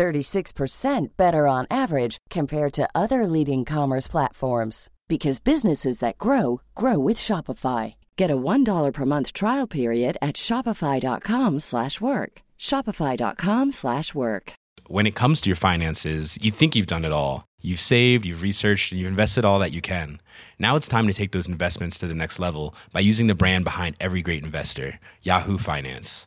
36% better on average compared to other leading commerce platforms because businesses that grow grow with Shopify. Get a $1 per month trial period at shopify.com/work. shopify.com/work. When it comes to your finances, you think you've done it all. You've saved, you've researched, and you've invested all that you can. Now it's time to take those investments to the next level by using the brand behind every great investor, Yahoo Finance.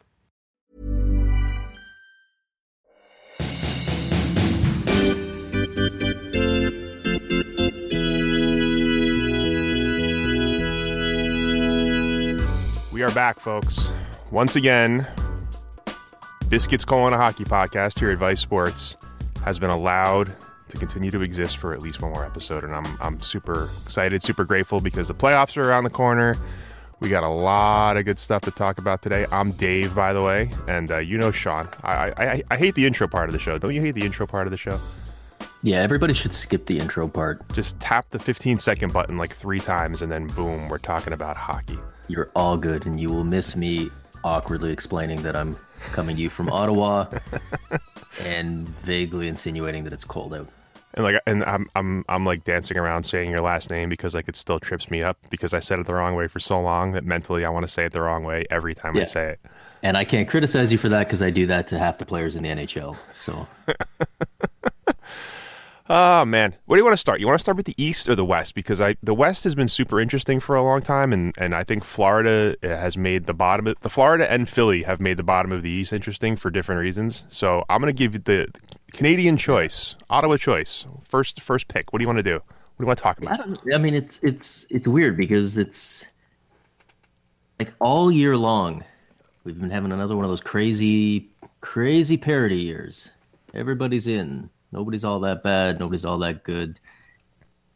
We are back, folks. Once again, Biscuits Calling a Hockey podcast here at Vice Sports has been allowed to continue to exist for at least one more episode, and I'm I'm super excited, super grateful because the playoffs are around the corner. We got a lot of good stuff to talk about today. I'm Dave, by the way, and uh, you know Sean. I, I I hate the intro part of the show. Don't you hate the intro part of the show? Yeah, everybody should skip the intro part. Just tap the 15 second button like three times, and then boom, we're talking about hockey. You're all good, and you will miss me awkwardly explaining that I'm coming to you from Ottawa and vaguely insinuating that it's cold out. And like, and I'm I'm I'm like dancing around saying your last name because like it still trips me up because I said it the wrong way for so long that mentally I want to say it the wrong way every time Yeah. I say it. And I can't criticize you for that because I do that to half the players in the NHL. So Oh man, where do you want to start? You want to start with the East or the West? Because I the West has been super interesting for a long time, and and I think Florida uh, has made the bottom. Of, the Florida and Philly have made the bottom of the East interesting for different reasons. So I'm going to give you the Canadian choice, Ottawa choice, first first pick. What do you want to do? What do you want to talk I about? don't. I mean, it's it's it's weird because it's like all year long, we've been having another one of those crazy, crazy parody years. Everybody's in. Nobody's all that bad. Nobody's all that good.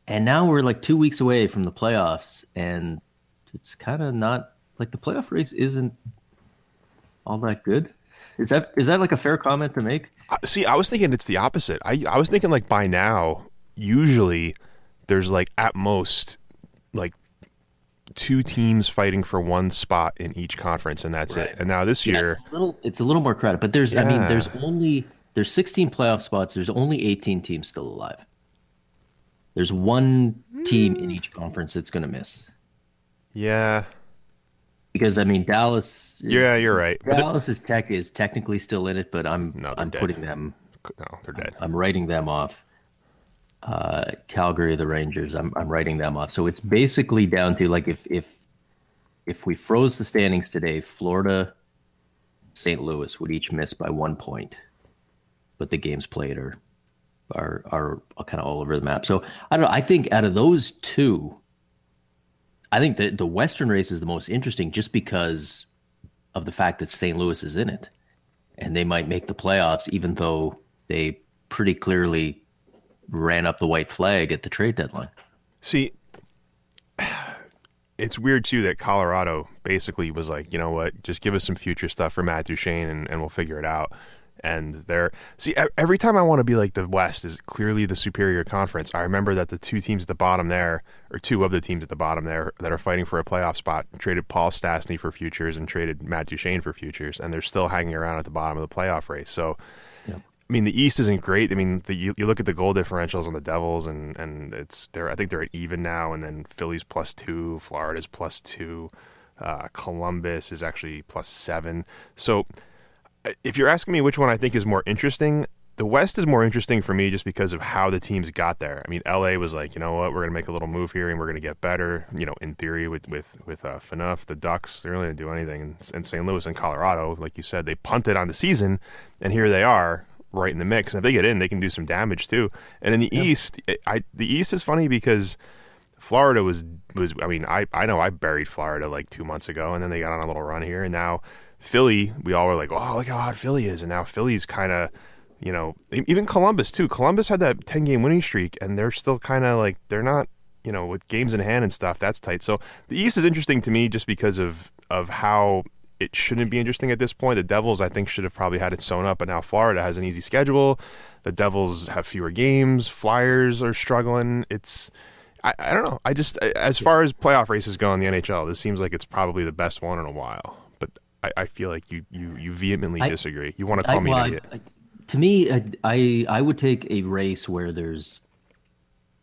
And now we're like two weeks away from the playoffs, and it's kind of not like the playoff race isn't all that good. Is that is that like a fair comment to make? See, I was thinking it's the opposite. I I was thinking like by now, usually there's like at most like two teams fighting for one spot in each conference, and that's Right. it. And now this Yeah, year. it's a little it's a little more credit, but there's I mean there's only there's 16 playoff spots. There's only 18 teams still alive. There's one team in each conference that's going to miss Yeah, because I mean Dallas. yeah, you're right. But Dallas is tech is technically still in it, but I'm No, I'm dead. putting them. no, they're dead. I'm writing them off. Uh, Calgary, the Rangers. I'm I'm writing them off. So it's basically down to like if if if we froze the standings today, Florida, St. Louis would each miss by one point, but the games played are are are kind of all over the map. So I don't know. I think out of those two, I think that the Western race is the most interesting, just because of the fact that St. Louis is in it, and they might make the playoffs, even though they pretty clearly ran up the white flag at the trade deadline. See, it's weird too that Colorado basically was like, you know what, just give us some future stuff for Matt Duchene and, and we'll figure it out. And they're see every time I want to be like the West is clearly the superior conference. I remember that the two teams at the bottom there, or two of the teams at the bottom there that are fighting for a playoff spot, traded Paul Stastny for futures and traded Matt Duchene for futures, and they're still hanging around at the bottom of the playoff race. So I mean, the East isn't great. I mean, the, you, you look at the goal differentials on the Devils, and and it's they're I think they're at even now, and then Philly's plus two, Florida's plus two, uh, Columbus is actually plus seven. So, if you're asking me which one I think is more interesting, the West is more interesting for me just because of how the teams got there. I mean, LA was like, you know what, we're going to make a little move here and we're going to get better. You know, in theory, with with with uh, Phaneuf, the Ducks, they're really didn't do anything. And, and St. Louis and Colorado, like you said, they punted on the season, and here they are right in the mix. And if they get in, they can do some damage too. And in the. East, I the East is funny because Florida was was. I mean, I I know I buried Florida like two months ago, and then they got on a little run here, and now Philly, we all were like, oh, look how hot Philly is, and now Philly's kind of you know, even Columbus too. Columbus had that 10 game winning streak, and they're still kind of like, they're not, you know, with games in hand and stuff, that's tight. So the East is interesting to me just because of, of how it shouldn't be interesting at this point. The Devils, I think, should have probably had it sewn up, but now Florida has an easy schedule. The Devils have fewer games. Flyers are struggling. It's, I, I don't know. I just, as far as playoff races go in the NHL, this seems like it's probably the best one in a while. But I, I feel like you, you, you vehemently I, disagree. You want to call I, me well, an idiot to me, I I would take a race where there's,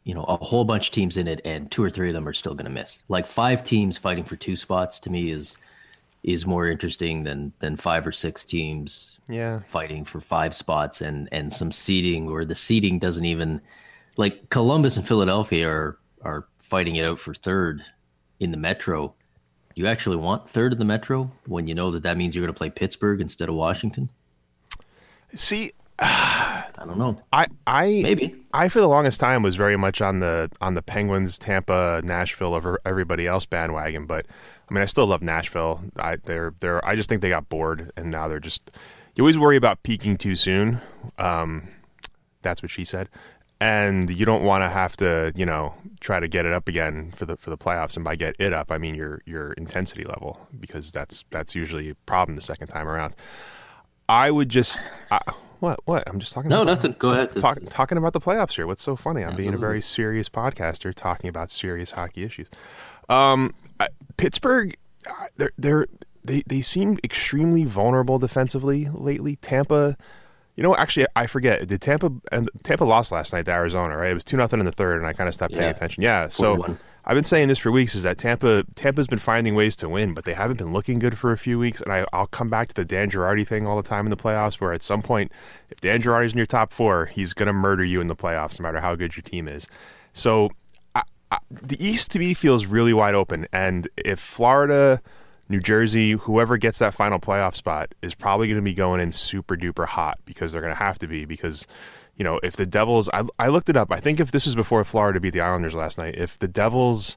you know, a whole bunch of teams in it, and two or three of them are still going to miss. Like five teams fighting for two spots to me is is more interesting than than five or six teams yeah fighting for five spots and and some seeding or the seeding doesn't even like Columbus and Philadelphia are are fighting it out for third in the Metro. You actually want third of the Metro when you know that that means you're going to play Pittsburgh instead of Washington? See, I don't know. I I maybe I for the longest time was very much on the on the Penguins, Tampa, Nashville over everybody else bandwagon. But I mean, I still love Nashville. I they're they're I just think they got bored and now they're just. You always worry about peaking too soon. Um, that's what she said. And you don't want to have to, you know, try to get it up again for the for the playoffs. And by get it up, I mean your your intensity level, because that's that's usually a problem the second time around. I would just. I, what? What? I'm just talking. No, about nothing. The, Go ahead. Talk, talking about the playoffs here. What's so funny? I'm Absolutely. being a very serious podcaster talking about serious hockey issues. Um, Pittsburgh, they're they're they they seem extremely vulnerable defensively lately. Tampa, you know, actually, I forget. Did Tampa and Tampa lost last night to Arizona? Right? It was two nothing in the third, and I kind of stopped paying yeah. attention. Yeah. So. 41. I've been saying this for weeks is that Tampa Tampa's been finding ways to win, but they haven't been looking good for a few weeks. And I, will come back to the Dan Girardi thing all the time in the playoffs, where at some point, if Dan Girardi's in your top four, he's going to murder you in the playoffs, no matter how good your team is. So I, I, the East to me feels really wide open, and if Florida, New Jersey, whoever gets that final playoff spot is probably going to be going in super duper hot because they're going to have to be because you know, if the Devils, I, I looked it up. I think if this was before Florida beat the Islanders last night, if the Devils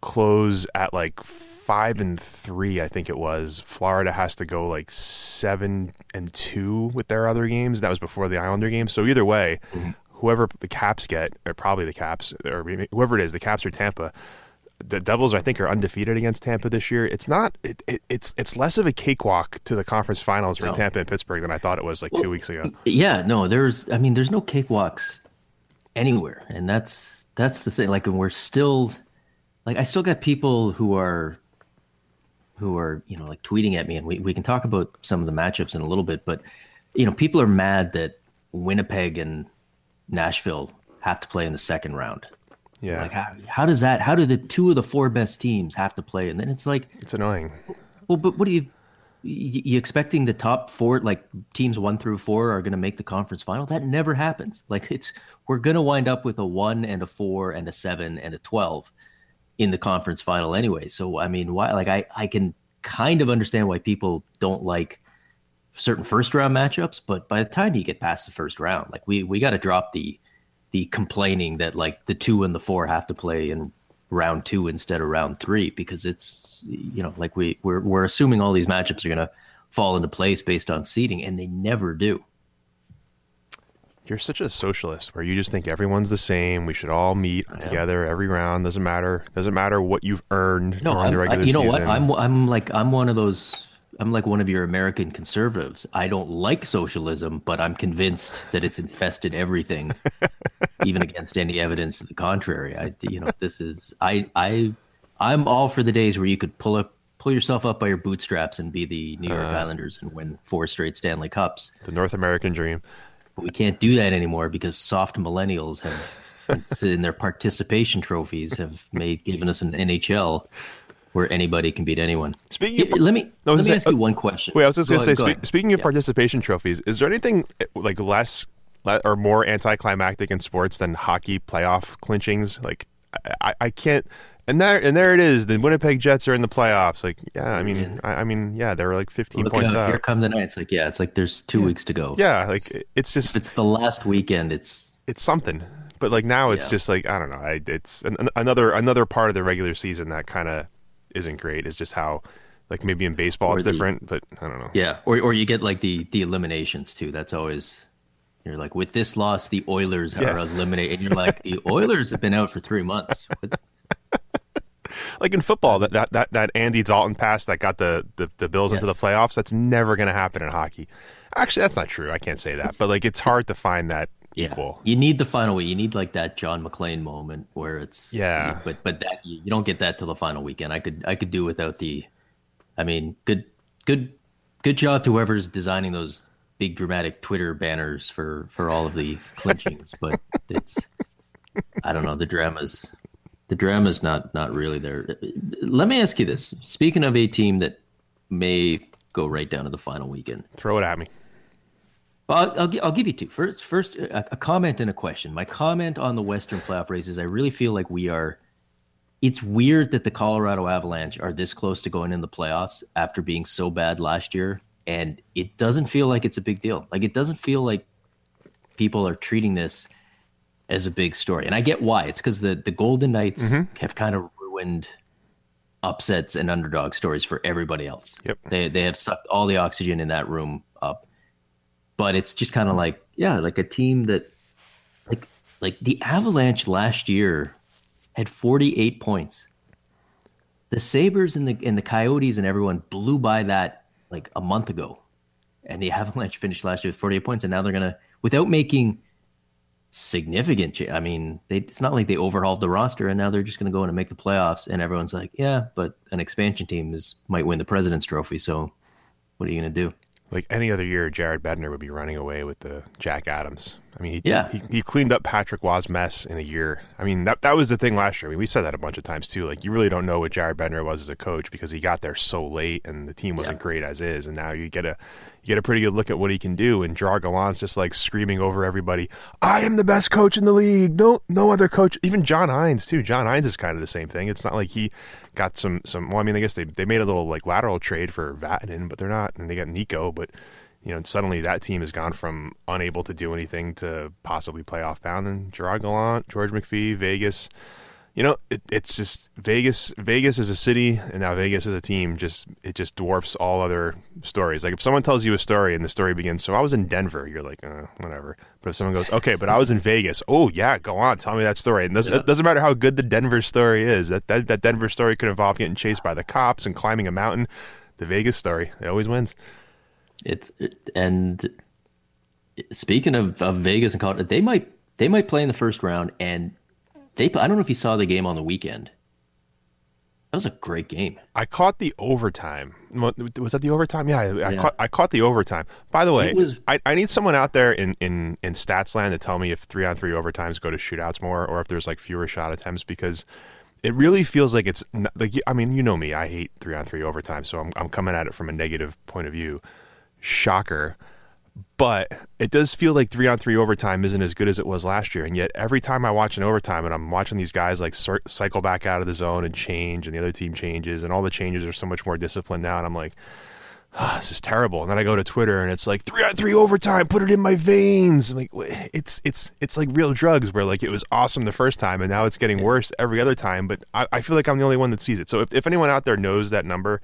close at like five and three, I think it was, Florida has to go like seven and two with their other games. That was before the Islander game. So either way, mm-hmm. whoever the Caps get, or probably the Caps, or whoever it is, the Caps or Tampa, the Devils, I think, are undefeated against Tampa this year. It's not. It, it, it's it's less of a cakewalk to the conference finals for no. Tampa and Pittsburgh than I thought it was like well, two weeks ago. Yeah, no, there's. I mean, there's no cakewalks anywhere, and that's that's the thing. Like, we're still, like, I still got people who are, who are, you know, like tweeting at me, and we we can talk about some of the matchups in a little bit, but, you know, people are mad that Winnipeg and Nashville have to play in the second round yeah. Like how, how does that? How do the two of the four best teams have to play? And then it's like it's annoying. Well, but what are you? You expecting the top four, like teams one through four, are going to make the conference final? That never happens. Like it's we're going to wind up with a one and a four and a seven and a twelve in the conference final anyway. So I mean, why? Like I I can kind of understand why people don't like certain first round matchups, but by the time you get past the first round, like we we got to drop the the complaining that like the two and the four have to play in round two instead of round three because it's you know like we we're we're assuming all these matchups are gonna fall into place based on seeding and they never do. You're such a socialist where you just think everyone's the same. We should all meet together every round. Doesn't matter. Doesn't matter what you've earned no, during the regular I, you know season. what? I'm I'm like I'm one of those I'm like one of your American conservatives. I don't like socialism, but I'm convinced that it's infested everything, even against any evidence to the contrary. I, you know, this is I I I'm all for the days where you could pull up pull yourself up by your bootstraps and be the New York uh, Islanders and win four straight Stanley Cups. The North American dream. But we can't do that anymore because soft millennials have in their participation trophies have made given us an NHL where anybody can beat anyone. Speaking, of, let me let me say, ask you uh, one question. Wait, I was just going to say, spe- speaking of participation trophies, is there anything like less or more anticlimactic in sports than hockey playoff clinchings. Like I, I can't. And there and there it is. The Winnipeg Jets are in the playoffs. Like yeah, I mean, I, I mean, yeah, they were like 15 Look points out, up. Here come the night. It's like yeah, it's like there's two weeks to go. Yeah, like it's just If it's the last weekend. It's it's something. But like now, it's Yeah. just like I don't know. I, it's an, another another part of the regular season that kind of isn't great. Is just how like maybe in baseball Or it's the- different, but I don't know. yeah, or or you get like the the eliminations too. That's always you're like with this loss, the Oilers Yeah. are eliminated, and you're like the Oilers have been out for three months. Like in football, that that that, that Andy Dalton pass that got the the, the Bills into the playoffs. That's never going to happen in hockey. Actually, that's not true. I can't say that, but like it's hard to find that equal. You need the final week. You need like that John McClane moment where it's Yeah. But but that you, you don't get that till the final weekend. I could I could do without the. I mean, good good good job to whoever's designing those big dramatic Twitter banners for for all of the clinchings. but it's I don't know the dramas. The drama's not not really there. Let me ask you this: Speaking of a team that may go right down to the final weekend, Throw it at me. Well, I'll, I'll, I'll give you two. First, first a, a comment and a question. My comment on the Western playoff race is I really feel like we are. It's weird that the Colorado Avalanche are this close to going in the playoffs after being so bad last year, and it doesn't feel like it's a big deal. Like it doesn't feel like people are treating this as a big story, and I get why. It's because the the Golden Knights mm-hmm. have kind of ruined upsets and underdog stories for everybody else. Yep. They they have sucked all the oxygen in that room but it's just kind of like yeah like a team that like like the avalanche last year had 48 points. The sabers and the and the coyotes and everyone blew by that like a month ago. And the avalanche finished last year with 48 points and now they're gonna without making significant cha- i mean they, it's not like they overhauled the roster and now they're just gonna go in and make the playoffs and everyone's like yeah but an expansion team is might win the president's trophy so what are you gonna do Like any other year, Jared Bednar would be running away with the Jack Adams. I mean, he, Yeah. he, he cleaned up Patrick Roy's mess in a year. I mean, that that was the thing last year. I mean, we said that a bunch of times too. Like, you really don't know what Jared Bednar was as a coach because he got there so late and the team wasn't Yeah. great as is. And now you get a you get a pretty good look at what he can do. And Gerard Gallant's just like screaming over everybody, "I am the best coach in the league. No, no other coach. Even John Hynes too. John Hynes is kind of the same thing. It's not like he got some some. Well, I mean, I guess they they made a little like lateral trade for Vatanen, but they're not. And they got Nico, but you know, suddenly that team has gone from unable to do anything to possibly playoff bound. And Gerard Gallant, George McPhee, Vegas, you know, it, it's just Vegas. Vegas is a city, and now Vegas is a team just it just dwarfs all other stories. Like if someone tells you a story and the story begins, so I was in Denver, you're like, uh, whatever. But if someone goes, okay, but I was in Vegas, oh yeah, go on, tell me that story. And this, it doesn't matter how good the Denver story is. That, that that Denver story could involve getting chased by the cops and climbing a mountain. The Vegas story, it always wins. It's it, and speaking of, of Vegas and Colorado, they might they might play in the first round, and they I don't know if you saw the game on the weekend. That was a great game. I caught the overtime. Was that the overtime? Yeah, I, I caught. I caught the overtime. By the way, was- I, I need someone out there in in in stats land to tell me if three on three overtimes go to shootouts more, or if there's like fewer shot attempts because it really feels like it's not, like I mean you know me, I hate three on three overtime, so I'm I'm coming at it from a negative point of view. Shocker. But it does feel like three on three overtime isn't as good as it was last year. And yet, every time I watch an overtime and I'm watching these guys like cycle back out of the zone and change, and the other team changes, and all the changes are so much more disciplined now. And I'm like, ah, this is terrible. And then I go to Twitter and it's like three on three overtime, put it in my veins. I'm like, it's it's it's like real drugs where like it was awesome the first time and now it's getting worse every other time. But I, I feel like I'm the only one that sees it. So if, if anyone out there knows that number,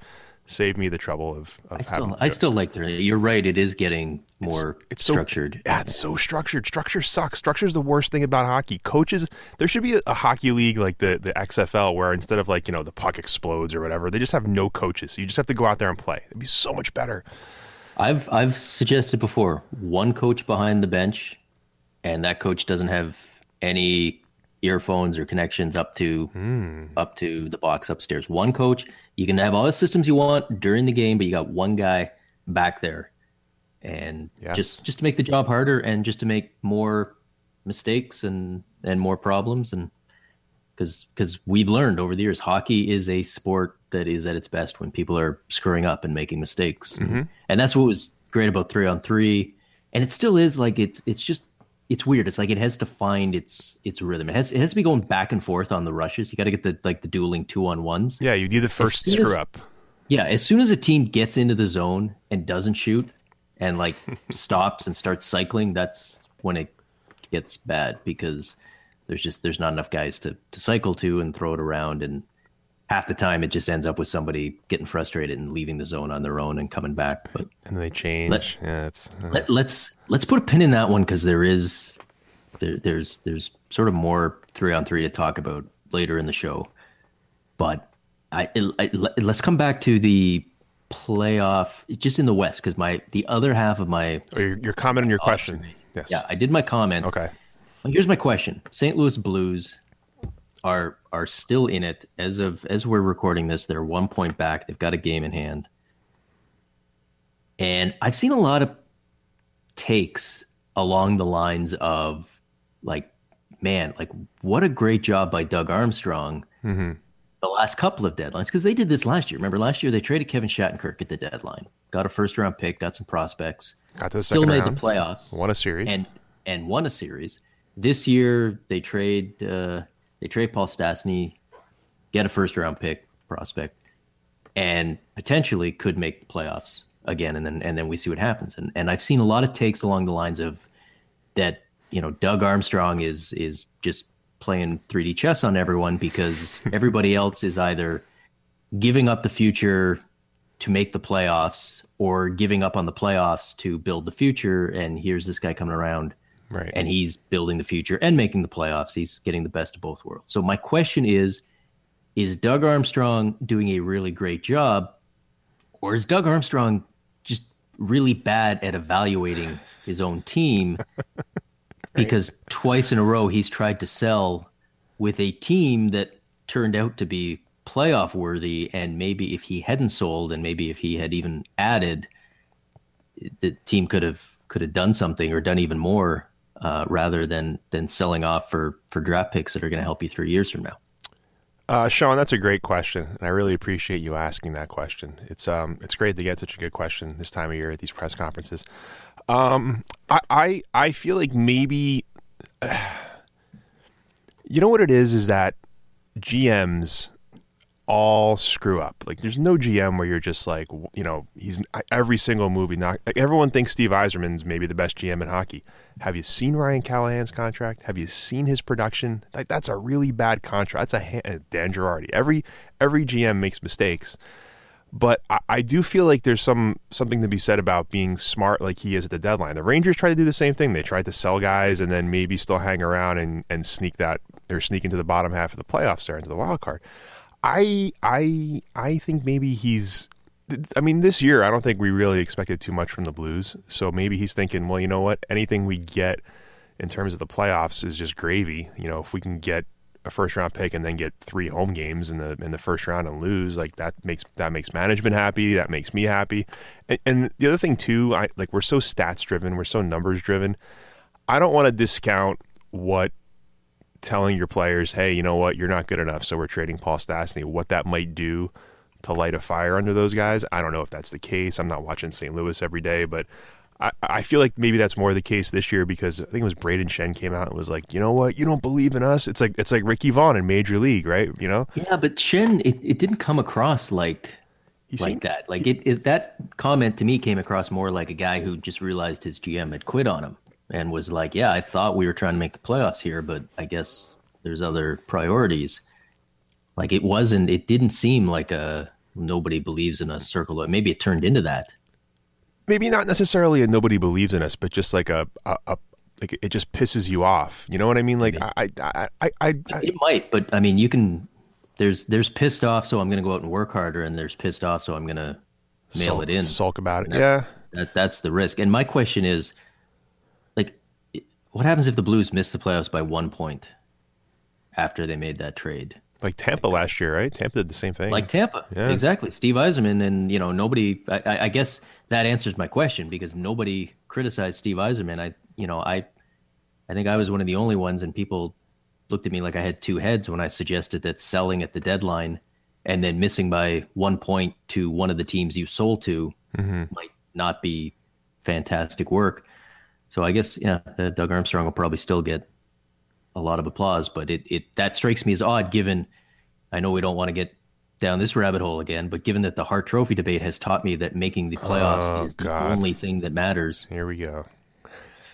save me the trouble of, of I still I still like the. You're right. It is getting more it's so- structured. Yeah, it's so structured. Structure sucks. Structure is the worst thing about hockey. Coaches, there should be a, a hockey league like the the XFL where instead of like you know the puck explodes or whatever, they just have no coaches. You just have to go out there and play. It'd be so much better. I've I've suggested before one coach behind the bench, and that coach doesn't have any earphones or connections up to Hmm. up to the box upstairs. One coach, you can have all the systems you want during the game, but you got one guy back there, and Yes. just just to make the job harder and just to make more mistakes and and more problems and because because we've learned over the years hockey is a sport that is at its best when people are screwing up and making mistakes and, and that's what was great about three on three and it still is like it's it's just it's weird. It's like it has to find its its rhythm. It has it has to be going back and forth on the rushes. You got to get the like the dueling two on ones. Yeah, you do the first screw as, up. Yeah, as soon as a team gets into the zone and doesn't shoot and like stops and starts cycling, that's when it gets bad because there's just there's not enough guys to to cycle to and throw it around and half the time it just ends up with somebody getting frustrated and leaving the zone on their own and coming back. But and they change. Let, yeah, it's uh. let, us let's, let's put a pin in that one because there is there, there's there's sort of more three on three to talk about later in the show. But I, I let's come back to the playoff just in the West because my the other half of my oh, your, your comment and your question. Yes. Yeah, I did my comment. Okay. Here's my question: St. Louis Blues are are still in it as of as we're recording this. They're one point back. They've got a game in hand, and I've seen a lot of takes along the lines of like, man, like what a great job by Doug Armstrong. Mm-hmm. The last couple of deadlines, because they did this last year. Remember, last year they traded Kevin Shattenkirk at the deadline, got a first round pick, got some prospects, got to the still made round, the playoffs, won a series, and and won a series. This year they trade uh, they trade Paul Stastny, get a first round pick prospect, and potentially could make the playoffs again. And then and then we see what happens. And and I've seen a lot of takes along the lines of that. You know, Doug Armstrong is is just playing 3D chess on everyone because everybody else is either giving up the future to make the playoffs or giving up on the playoffs to build the future. And here's this guy coming around Right. And he's building the future and making the playoffs. He's getting the best of both worlds. So my question is is Doug Armstrong doing a really great job or is Doug Armstrong just really bad at evaluating his own team? right. Because twice in a row he's tried to sell with a team that turned out to be playoff worthy and maybe if he hadn't sold and maybe if he had even added the team could have could have done something or done even more uh, rather than than selling off for for draft picks that are going to help you three years from now? Uh, Sean, that's a great question, and I really appreciate you asking that question. It's um, it's great to get such a good question this time of year at these press conferences. Um, I, I I feel like maybe, you know what it is is that GMs all screw up. Like there's no GM where you're just like, you know, he's every single movie. Not like, everyone thinks Steve Yzerman's maybe the best GM in hockey. Have you seen Ryan Callahan's contract? Have you seen his production? Like that's a really bad contract. That's a uh, Dan Girardi. Every every GM makes mistakes. But I, I do feel like there's some something to be said about being smart like he is at the deadline. The Rangers try to do the same thing. They tried to sell guys and then maybe still hang around and, and sneak that or sneak into the bottom half of the playoffs there into the wild card. I I I think maybe he's I mean, this year I don't think we really expected too much from the Blues. So maybe he's thinking, well, you know what? Anything we get in terms of the playoffs is just gravy. You know, if we can get a first round pick and then get three home games in the in the first round and lose, like that makes that makes management happy. That makes me happy. And, and the other thing too, I like we're so stats driven, we're so numbers driven. I don't want to discount what telling your players, hey, you know what, you're not good enough, so we're trading Paul Stastny, what that might do to light a fire under those guys. I don't know if that's the case. I'm not watching St. Louis every day, but I, I feel like maybe that's more the case this year because I think it was Brayden Schenn came out and was like, you know what, you don't believe in us. It's like it's like Ricky Vaughn in Major League, right? You know? Yeah, but Schenn, it, it didn't come across like he like seemed, that. Like it, it, that comment to me came across more like a guy who just realized his GM had quit on him and was like, "Yeah, I thought we were trying to make the playoffs here, but I guess there's other priorities." Like it wasn't. It didn't seem like a nobody believes in us circle. Maybe it turned into that. Maybe not necessarily a nobody believes in us, but just like a, a, a like it just pisses you off. You know what I mean? Like I, I, I, I, it might, but I mean, you can. There's there's pissed off, so I'm going to go out and work harder, and there's pissed off, so I'm going to mail it in, sulk about it. Yeah, that that's the risk. And my question is, like, what happens if the Blues miss the playoffs by one point after they made that trade? Like Tampa last year, right? Tampa did the same thing. Like Tampa, yeah. exactly. Steve Yzerman, and you know nobody. I, I, guess that answers my question because nobody criticized Steve Yzerman. I, you know, I, I think I was one of the only ones, and people looked at me like I had two heads when I suggested that selling at the deadline and then missing by one point to one of the teams you sold to mm-hmm. might not be fantastic work. So I guess yeah, uh, Doug Armstrong will probably still get a lot of applause, but it it that strikes me as odd given I know we don't want to get down this rabbit hole again, but given that the Hart Trophy debate has taught me that making the playoffs Oh, is the only thing that matters. Here we go.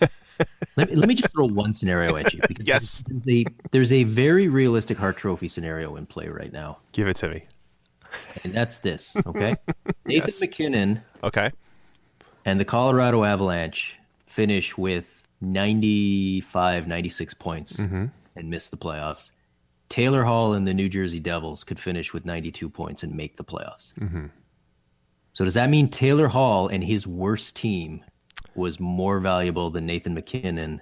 let, let me just throw one scenario at you. Because Yes. There's a, there's a very realistic Hart Trophy scenario in play right now, Give it to me. and that's this. Okay, Nathan Yes. MacKinnon Okay. and the Colorado Avalanche finish with 95, 96 points mm-hmm. and miss the playoffs. Taylor Hall and the New Jersey Devils could finish with 92 points and make the playoffs. Mm-hmm. So does that mean Taylor Hall and his worst team was more valuable than Nathan MacKinnon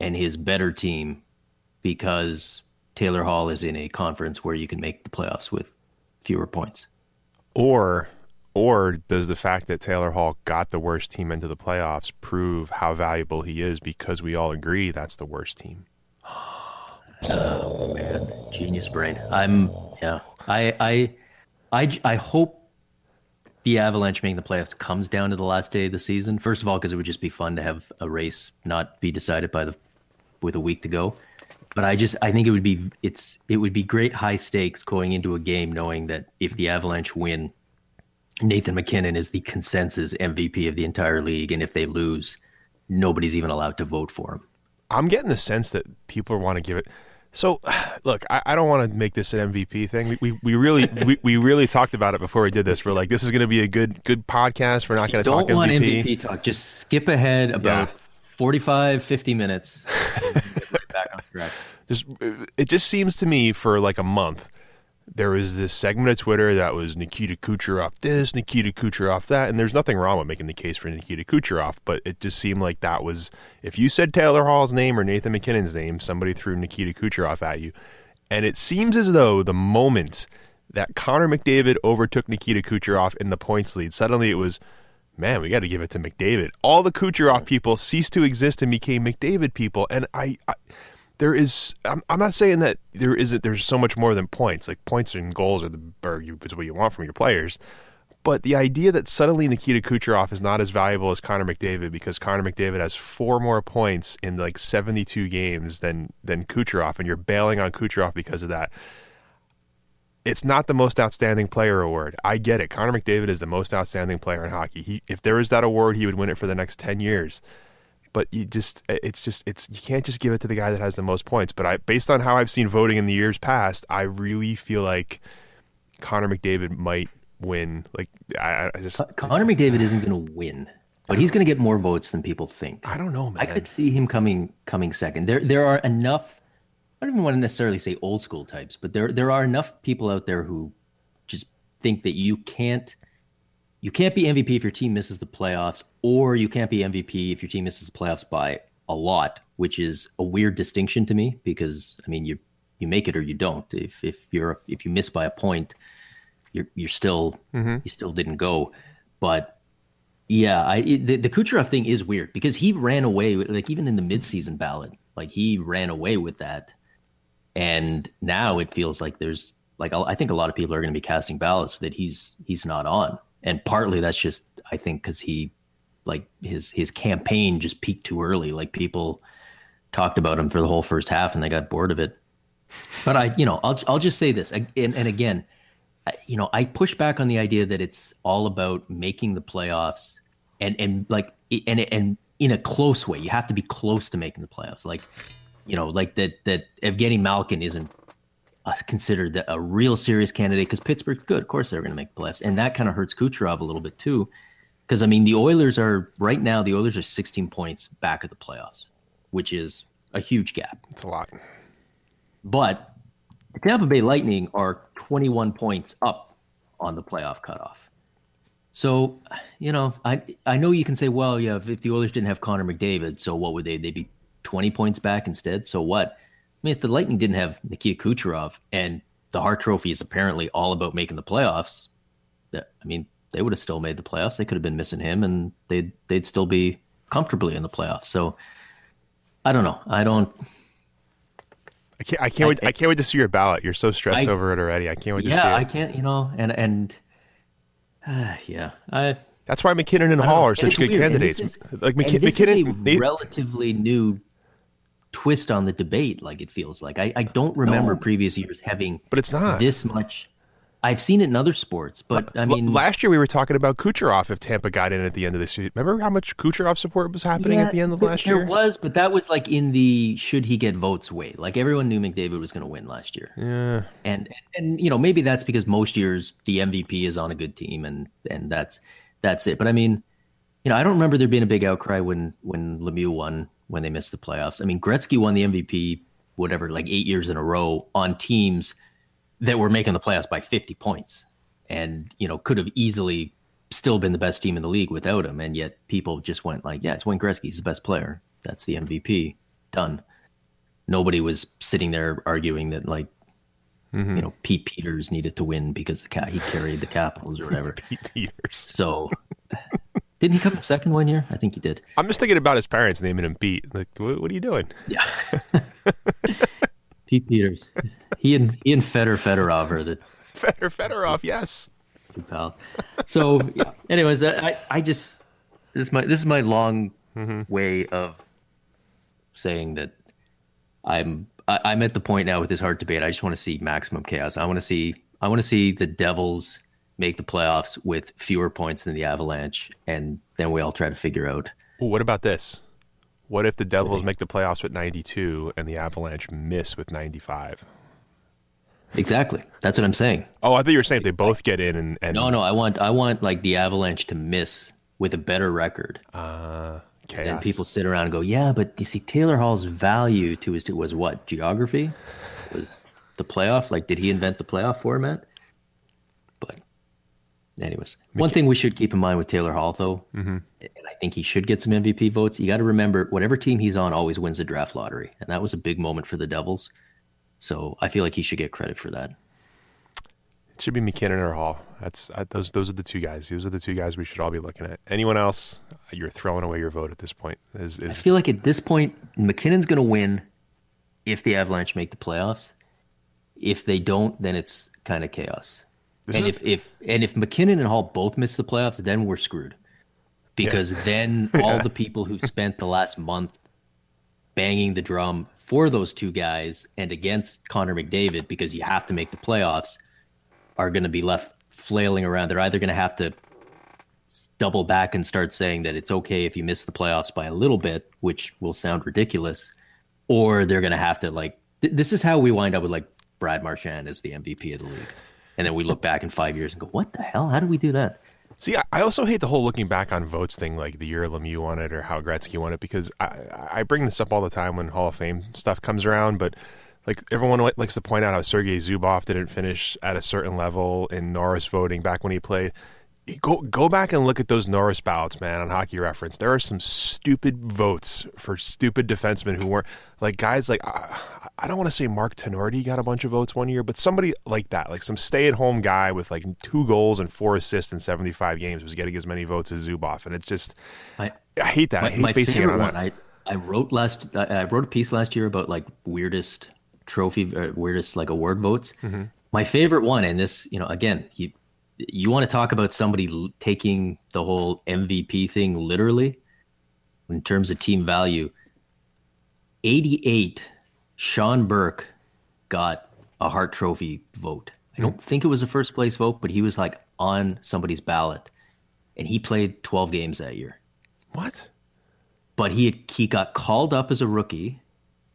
and his better team because Taylor Hall is in a conference where you can make the playoffs with fewer points? Or or does the fact that Taylor Hall got the worst team into the playoffs prove how valuable he is because we all agree that's the worst team? Oh man, genius brain. I'm yeah. I I I I hope the Avalanche making the playoffs comes down to the last day of the season. First of all, because it would just be fun to have a race not be decided by the with a week to go. But I just I think it would be it's it would be great high stakes going into a game knowing that if the Avalanche win, Nathan MacKinnon is the consensus MVP of the entire league, and if they lose, nobody's even allowed to vote for him. I'm getting the sense that people want to give it. So, look, I, I don't want to make this an MVP thing. We we, we really we, we really talked about it before we did this. We're like, this is going to be a good good podcast. We're not going to talk don't want MVP. MVP talk. Just skip ahead about Yeah. 45, 50 minutes. right back on track. Just it just seems to me for like a month there was this segment of Twitter that was Nikita Kucherov this, Nikita Kucherov that, and there's nothing wrong with making the case for Nikita Kucherov, but it just seemed like that was if you said Taylor Hall's name or Nathan MacKinnon's name, somebody threw Nikita Kucherov at you, and it seems as though the moment that Connor McDavid overtook Nikita Kucherov in the points lead, suddenly it was. Man, we got to give it to McDavid. All the Kucherov people ceased to exist and became McDavid people, and I, I there is I'm, I'm not saying that there isn't there's so much more than points like points and goals are the you, is what you want from your players but the idea that suddenly Nikita Kucherov is not as valuable as Connor McDavid because Connor McDavid has four more points in like 72 games than than Kucherov and you're bailing on Kucherov because of that it's not the most outstanding player award. I get it. Connor McDavid is the most outstanding player in hockey. He, if there was that award, he would win it for the next 10 years but you just it's just it's you can't just give it to the guy that has the most points but i based on how i've seen voting in the years past i really feel like connor mcdavid might win like i, I just Connor McDavid isn't going to win, but he's going to get more votes than people think. i don't know man I could see him coming coming second. There there are enough. I don't even want to necessarily say old school types, but there there are enough people out there who just think that you can't you can't be MVP if your team misses the playoffs, or you can't be MVP if your team misses the playoffs by a lot, which is a weird distinction to me because I mean you you make it or you don't. If if you're if you miss by a point, you're you're still mm-hmm. you still didn't go. But yeah, I it, the, the Kucherov thing is weird because he ran away with like even in the midseason ballot, like he ran away with that, and now it feels like there's like I think a lot of people are going to be casting ballots that he's he's not on, and partly that's just I think because he like his his campaign just peaked too early. Like people talked about him for the whole first half and they got bored of it. But I, you know, I'll I'll just say this, and, and again, you know, I push back on the idea that it's all about making the playoffs and and like and and in a close way. You have to be close to making the playoffs. Like, you know, like that that Evgeny Malkin isn't Uh, considered the- a real serious candidate because Pittsburgh's good. Of course, they're going to make the playoffs, and that kind of hurts Kucherov a little bit too. Because I mean, the Oilers are right now. The Oilers are 16 points back of the playoffs, which is a huge gap. it's a lot But the Tampa Bay Lightning are 21 points up on the playoff cutoff. So, you know, I I know you can say, well, yeah, if, if the Oilers didn't have Connor McDavid, so what would they? They'd be 20 points back instead. So what? I mean, if the Lightning didn't have Nikita Kucherov and the Hart Trophy is apparently all about making the playoffs, that I mean, they would have still made the playoffs. They could have been missing him, and they'd they'd still be comfortably in the playoffs. So, I don't know. I don't. i can't i can't wait i can't wait to see your ballot you're so stressed I- over it already i can't wait to see yeah it i can't you know and and uh, yeah i That's why MacKinnon and Hall are such good weird. candidates. Is, like McK- MacKinnon, they, relatively new twist on the debate. Like it feels like I, I don't remember no, previous years having, but it's not this much I've seen it in other sports, but I mean, last year we were talking about Kucherov if Tampa got in at the end of this year. Remember how much Kucherov support was happening yeah, at the end of last there year? There was, but that was like in the should he get votes way. Like everyone knew McDavid was going to win last year. Yeah, and and you know maybe that's because most years the MVP is on a good team, and and that's that's it. But I mean, you know, I don't remember there being a big outcry when when Lemieux won when they missed the playoffs. I mean, Gretzky won the MVP whatever like eight years in a row on teams that were making the playoffs by 50 points and, you know, could have easily still been the best team in the league without him. And yet people just went like, yeah, it's Wayne Gretzky. He's the best player. That's the MVP. Done. Nobody was sitting there arguing that like, mm-hmm. you know, Pete Peeters needed to win because the cat he carried the Capitals or whatever. Pete Peeters. So didn't he come in second one year? I think he did. I'm just thinking about his parents naming him Pete. Like, what, what are you doing? Yeah. Pete Peeters. He and he and Fedor Fedorov are the Fedor Fedorov, yes. Pal. So yeah. Anyways, I, I just this is my this is my long mm-hmm. way of saying that I'm I, I'm at the point now with this hard debate. I just want to see maximum chaos. I want to see I want to see the Devils make the playoffs with fewer points than the Avalanche, and then we all try to figure out. Well, what about this? What if the Devils make the playoffs with 92 and the Avalanche miss with 95? Exactly. That's what I'm saying. Oh, I thought you were saying they both get in and, and... No, no, I want I want like the Avalanche to miss with a better record. Uh chaos. And people sit around and go, "Yeah, but you see Taylor Hall's value to his was what? Geography? Was the playoff? Like did he invent the playoff format?" Anyways, one thing we should keep in mind with Taylor Hall though, mm-hmm. and I think he should get some MVP votes. You got to remember whatever team he's on always wins the draft lottery, and that was a big moment for the Devils. So I feel like he should get credit for that. It should be MacKinnon or Hall. That's uh, those. Those are the two guys. Those are the two guys we should all be looking at. Anyone else, you're throwing away your vote at this point. Is, is... I feel like at this point, MacKinnon's going to win if the Avalanche make the playoffs. If they don't, then it's kind of chaos. This and is... if if and if MacKinnon and Hall both miss the playoffs, then we're screwed. Because yeah. then all yeah. the people who've spent the last month banging the drum for those two guys and against Connor McDavid because you have to make the playoffs are going to be left flailing around. They're either going to have to double back and start saying that it's okay if you miss the playoffs by a little bit, which will sound ridiculous, or they're going to have to like. Th- this is how we wind up with like Brad Marchand as the MVP of the league, and then we look back in five years and go, "What the hell? How did we do that?" See, I also hate the whole looking back on votes thing, like the year Lemieux won it or how Gretzky won it, because I, I bring this up all the time when Hall of Fame stuff comes around, but like everyone likes to point out how Sergei Zubov didn't finish at a certain level in Norris voting back when he played go go back and look at those Norris ballots, man, on Hockey Reference. There are some stupid votes for stupid defensemen who weren't like guys like I don't want to say Mark Tinordi got a bunch of votes one year, but somebody like that, like some stay-at-home guy with like two goals and four assists in 75 games was getting as many votes as Zubov, and it's just I, I hate that. My, I hate my basing it on one, I, I wrote last I wrote a piece last year about like weirdest trophy uh, weirdest like award votes. Mm-hmm. My favorite one, and this, you know, again, he you want to talk about somebody taking the whole MVP thing literally in terms of team value. 88, Sean Burke got a Hart Trophy vote. I don't hmm. think it was a first place vote, but he was like on somebody's ballot, and he played 12 games that year. What? But he had, he got called up as a rookie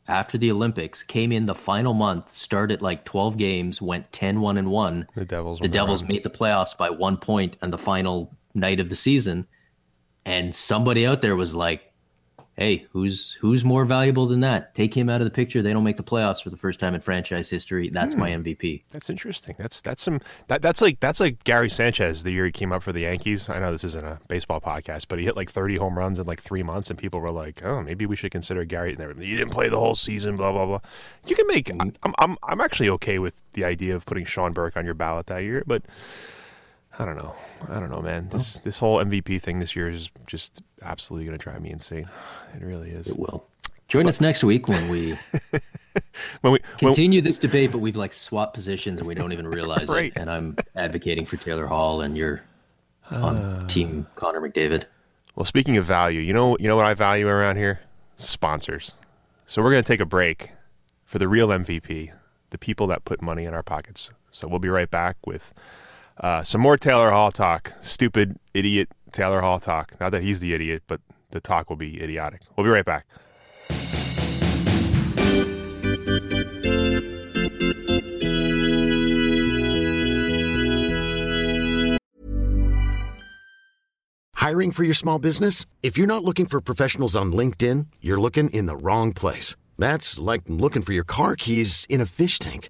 after the Olympics, came in the final month, started like 12 games, went 10 1 and 1. The Devils The Devils made the playoffs by 1 point on the final night of the season. And somebody out there was like, hey, who's who's more valuable than that? Take him out of the picture. They don't make the playoffs for the first time in franchise history. That's hmm. my MVP. That's interesting. That's that's some that that's like that's like Gary Sanchez the year he came up for the Yankees. I know this isn't a baseball podcast, but he hit like 30 home runs in like three months, and people were like, oh, maybe we should consider Gary. And he didn't play the whole season. Blah blah blah. You can make. Mm-hmm. I'm I'm I'm actually okay with the idea of putting Sean Burke on your ballot that year, but. I don't know. I don't know, man. This this whole MVP thing this year is just absolutely going to drive me insane. It really is. It will. Join us next week when we when we continue when, this debate, but we've like swapped positions and we don't even realize right. it. And I'm advocating for Taylor Hall, and you're on ah. Team Connor McDavid. Well, speaking of value, you know, you know what I value around here? Sponsors. So we're going to take a break for the real MVP, the people that put money in our pockets. So we'll be right back with uh, some more Taylor Hall talk. Stupid idiot Taylor Hall talk. Not that he's the idiot, but the talk will be idiotic. We'll be right back. Hiring for your small business? If you're not looking for professionals on LinkedIn, you're looking in the wrong place. That's like looking for your car keys in a fish tank.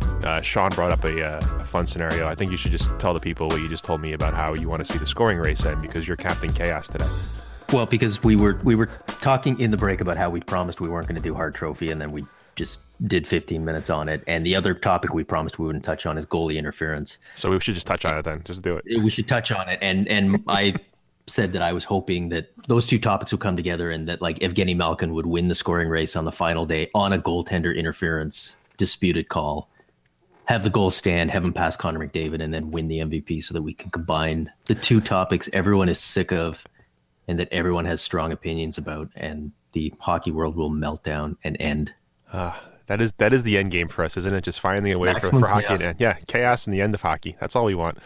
uh, Sean brought up a, uh, a fun scenario. I think you should just tell the people what you just told me about how you want to see the scoring race end because you're Captain Chaos today. Well, because we were we were talking in the break about how we promised we weren't going to do Hart trophy, and then we just did 15 minutes on it. And the other topic we promised we wouldn't touch on is goalie interference. So we should just touch on it then. Just do it. We should touch on it. And and I said that I was hoping that those two topics would come together and that like Evgeny Malkin would win the scoring race on the final day on a goaltender interference disputed call. Have the goal stand, have him pass Connor McDavid, and then win the MVP so that we can combine the two topics everyone is sick of and that everyone has strong opinions about, and the hockey world will melt down and end. Uh, that is that is the end game for us, isn't it? Just finding a way for, Maximum for hockey to end. Yeah, chaos and the end of hockey. That's all we want.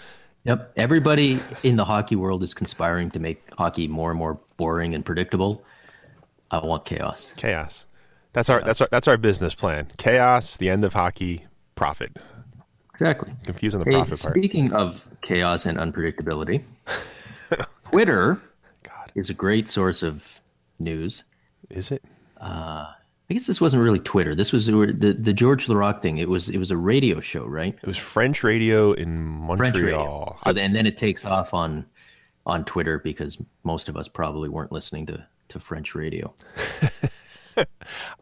Yep. Everybody in the hockey world is conspiring to make hockey more and more boring and predictable. I want chaos. Chaos. That's our that's our that's our business plan. Chaos, the end of hockey, profit. Exactly. Confusing the Hey, profit part. speaking of chaos and unpredictability, Twitter God, is a great source of news. is it? Uh, I guess this wasn't really Twitter. This was the the George Laraque thing. It was it was a radio show, right? It was French radio in Montreal. Radio. So then, then it takes off on on Twitter because most of us probably weren't listening to to French radio.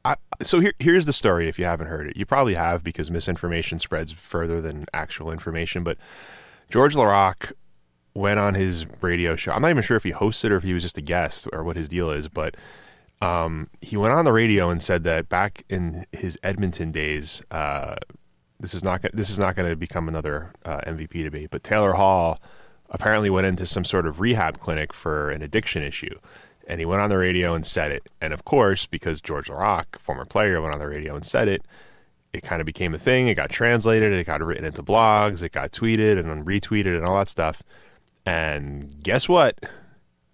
I, so here, here's the story. If you haven't heard it, you probably have because misinformation spreads further than actual information. But George Laraque went on his radio show. I'm not even sure if he hosted or if he was just a guest or what his deal is. But um, he went on the radio and said that back in his Edmonton days, uh, this is not this is not going to become another uh, MVP debate. But Taylor Hall apparently went into some sort of rehab clinic for an addiction issue. And he went on the radio and said it. And of course, because George Laraque, former player, went on the radio and said it, it kind of became a thing. It got translated, it got written into blogs, it got tweeted and then retweeted and all that stuff. And guess what?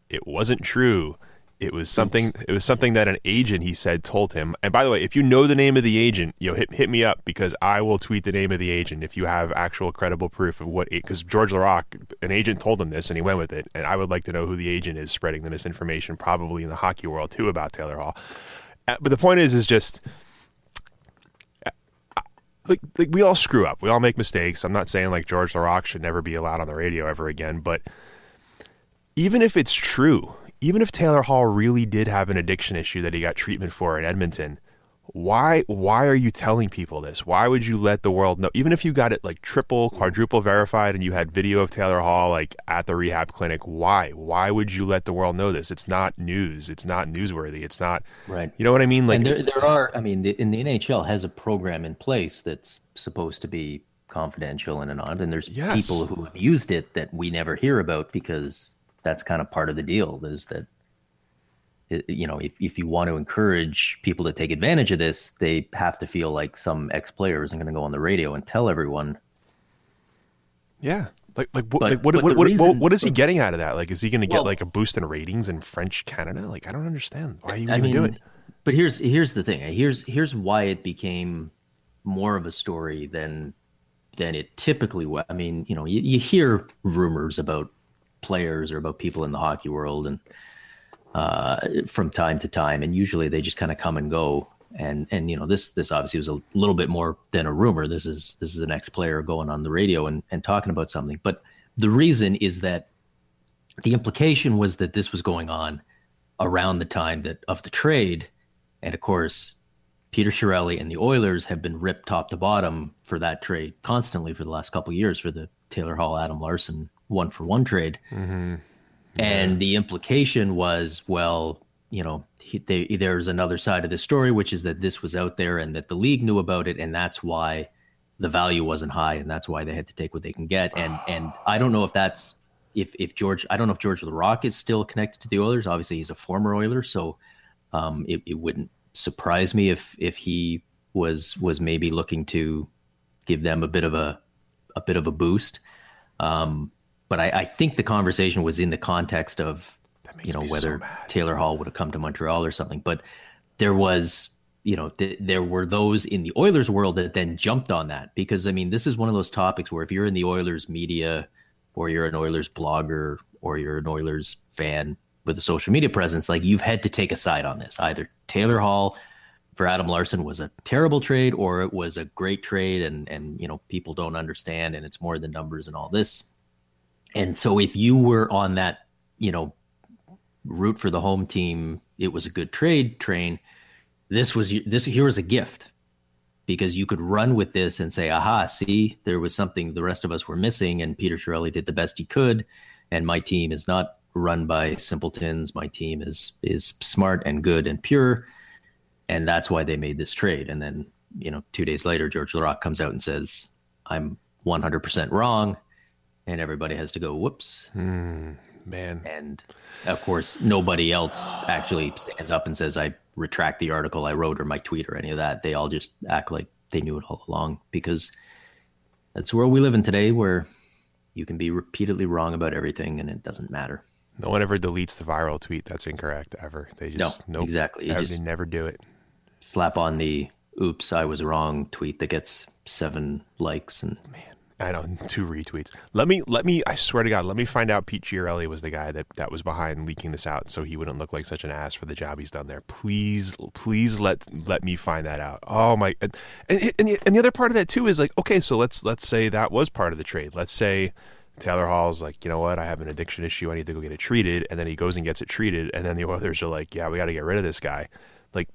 It wasn't true. It was something. It was something that an agent he said told him. And by the way, if you know the name of the agent, you know, hit hit me up because I will tweet the name of the agent if you have actual credible proof of what. Because George Laraque, an agent told him this, and he went with it. And I would like to know who the agent is spreading the misinformation, probably in the hockey world too, about Taylor Hall. Uh, But the point is, is just like, like we all screw up. We all make mistakes. I'm not saying like George Laraque should never be allowed on the radio ever again, but even if it's true, even if Taylor Hall really did have an addiction issue that he got treatment for in Edmonton, why why are you telling people this? Why would you let the world know? Even if you got it like triple, quadruple verified and you had video of Taylor Hall like at the rehab clinic, why? Why would you let the world know this? It's not news. It's not newsworthy. It's not Right. You know what I mean? Like and there, there are, I mean, the, in the NHL has a program in place that's supposed to be confidential and anonymous. And there's Yes. people who have used it that we never hear about because that's kind of part of the deal is that, you know, if, if you want to encourage people to take advantage of this, they have to feel like some ex player isn't going to go on the radio and tell everyone. Yeah. Like, like, what, But- like what, what, what, reason- what, is he getting out of that? Like, is he going to get Well- like a boost in ratings in French Canada? Like, I don't understand why you even mean, do it. but here's here's the thing. Here's here's why it became more of a story than than it typically was. I mean, you know, you, you hear rumors about players or about people in the hockey world and uh, from time to time, and usually they just kind of come and go. And and you know this this obviously was a little bit more than a rumor. This is this is an ex player going on the radio and and talking about something. But the reason is that the implication was that this was going on around the time that of the trade, and of course, Peter Chiarelli and the Oilers have been ripped top to bottom for that trade constantly for the last couple years for the Taylor Hall Adam Larsson one for one trade. Mm-hmm. Yeah. And the implication was, well, you know, he, they, there's another side of the story, which is that this was out there and that the league knew about it, and that's why the value wasn't high, and that's why they had to take what they can get. And and I don't know if that's if if George, I don't know if George Laraque is still connected to the Oilers. Obviously, he's a former Oiler, so um, it, it wouldn't surprise me if if he was was maybe looking to give them a bit of a a bit of a boost. Um, but I, I, think the conversation was in the context of you know whether so Taylor Hall would have come to Montreal or something. But there was you know th- there were those in the Oilers world that then jumped on that because I mean this is one of those topics where if you're in the Oilers media or you're an Oilers blogger or you're an Oilers fan with a social media presence, like you've had to take a side on this. Either Taylor Hall for Adam Larsson was a terrible trade or it was a great trade and and you know people don't understand and it's more than numbers and all this. And so if you were on that, you know, root for the home team, it was a good trade train. This was this here was a gift because you could run with this and say, aha, see, there was something the rest of us were missing, and Peter Chiarelli did the best he could, and my team is not run by simpletons. My team is is smart and good and pure, and that's why they made this trade. And then you know, two days later, George Laraque comes out and says, "I'm 100% wrong," and everybody has to go, "Whoops." Mm, man. And of course, nobody else actually stands up and says, "I retract the article I wrote or my tweet or any of that." They all just act like they knew it all along because that's the world we live in today, where you can be repeatedly wrong about everything and it doesn't matter. No one ever deletes the viral tweet. That's incorrect ever. They just no, nope, exactly. Never, they never do it. Slap on the "Oops, I was wrong" tweet that gets seven likes and man, I know two retweets. Let me let me. I swear to God, let me find out. Pete Chiarelli was the guy that that was behind leaking this out, so he wouldn't look like such an ass for the job he's done there. Please, please let let me find that out. Oh my! And and, and the, other part of that too is like, okay, so let's let's say that was part of the trade. Let's say Taylor Hall's like, you know what? I have an addiction issue. I need to go get it treated. And then he goes and gets it treated. And then the Oilers are like, yeah, we got to get rid of this guy. Like,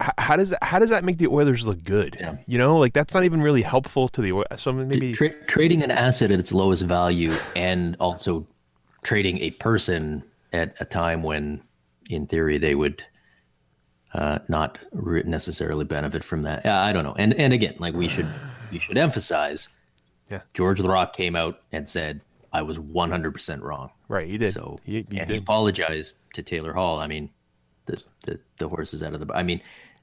h- how does that, how does that make the Oilers look good? Yeah. You know, like that's not even really helpful to the Oilers. So maybe Tra- trading an asset at its lowest value and also trading a person at a time when, in theory, they would uh, not re- necessarily benefit from that. I don't know. And and again, like we should we should emphasize yeah. George Laraque came out and said, I was 100% wrong. Right. He did. So he, he, and did. he apologized to Taylor Hall. I mean, the, the, the horse is out of the, I mean,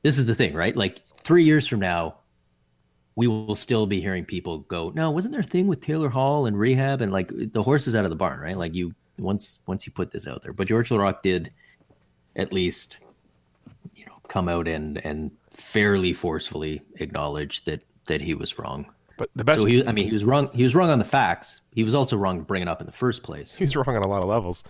this is the thing, right? Like three years from now, we will still be hearing people go, no, wasn't there a thing with Taylor Hall and rehab? And like the horse is out of the barn, right? Like you, once, once you put this out there, but George Laraque did at least, you know, come out and, and fairly forcefully acknowledge that, that he was wrong. But the best. So he, I mean, he was wrong. He was wrong on the facts. He was also wrong to bring it up in the first place. He's wrong on a lot of levels.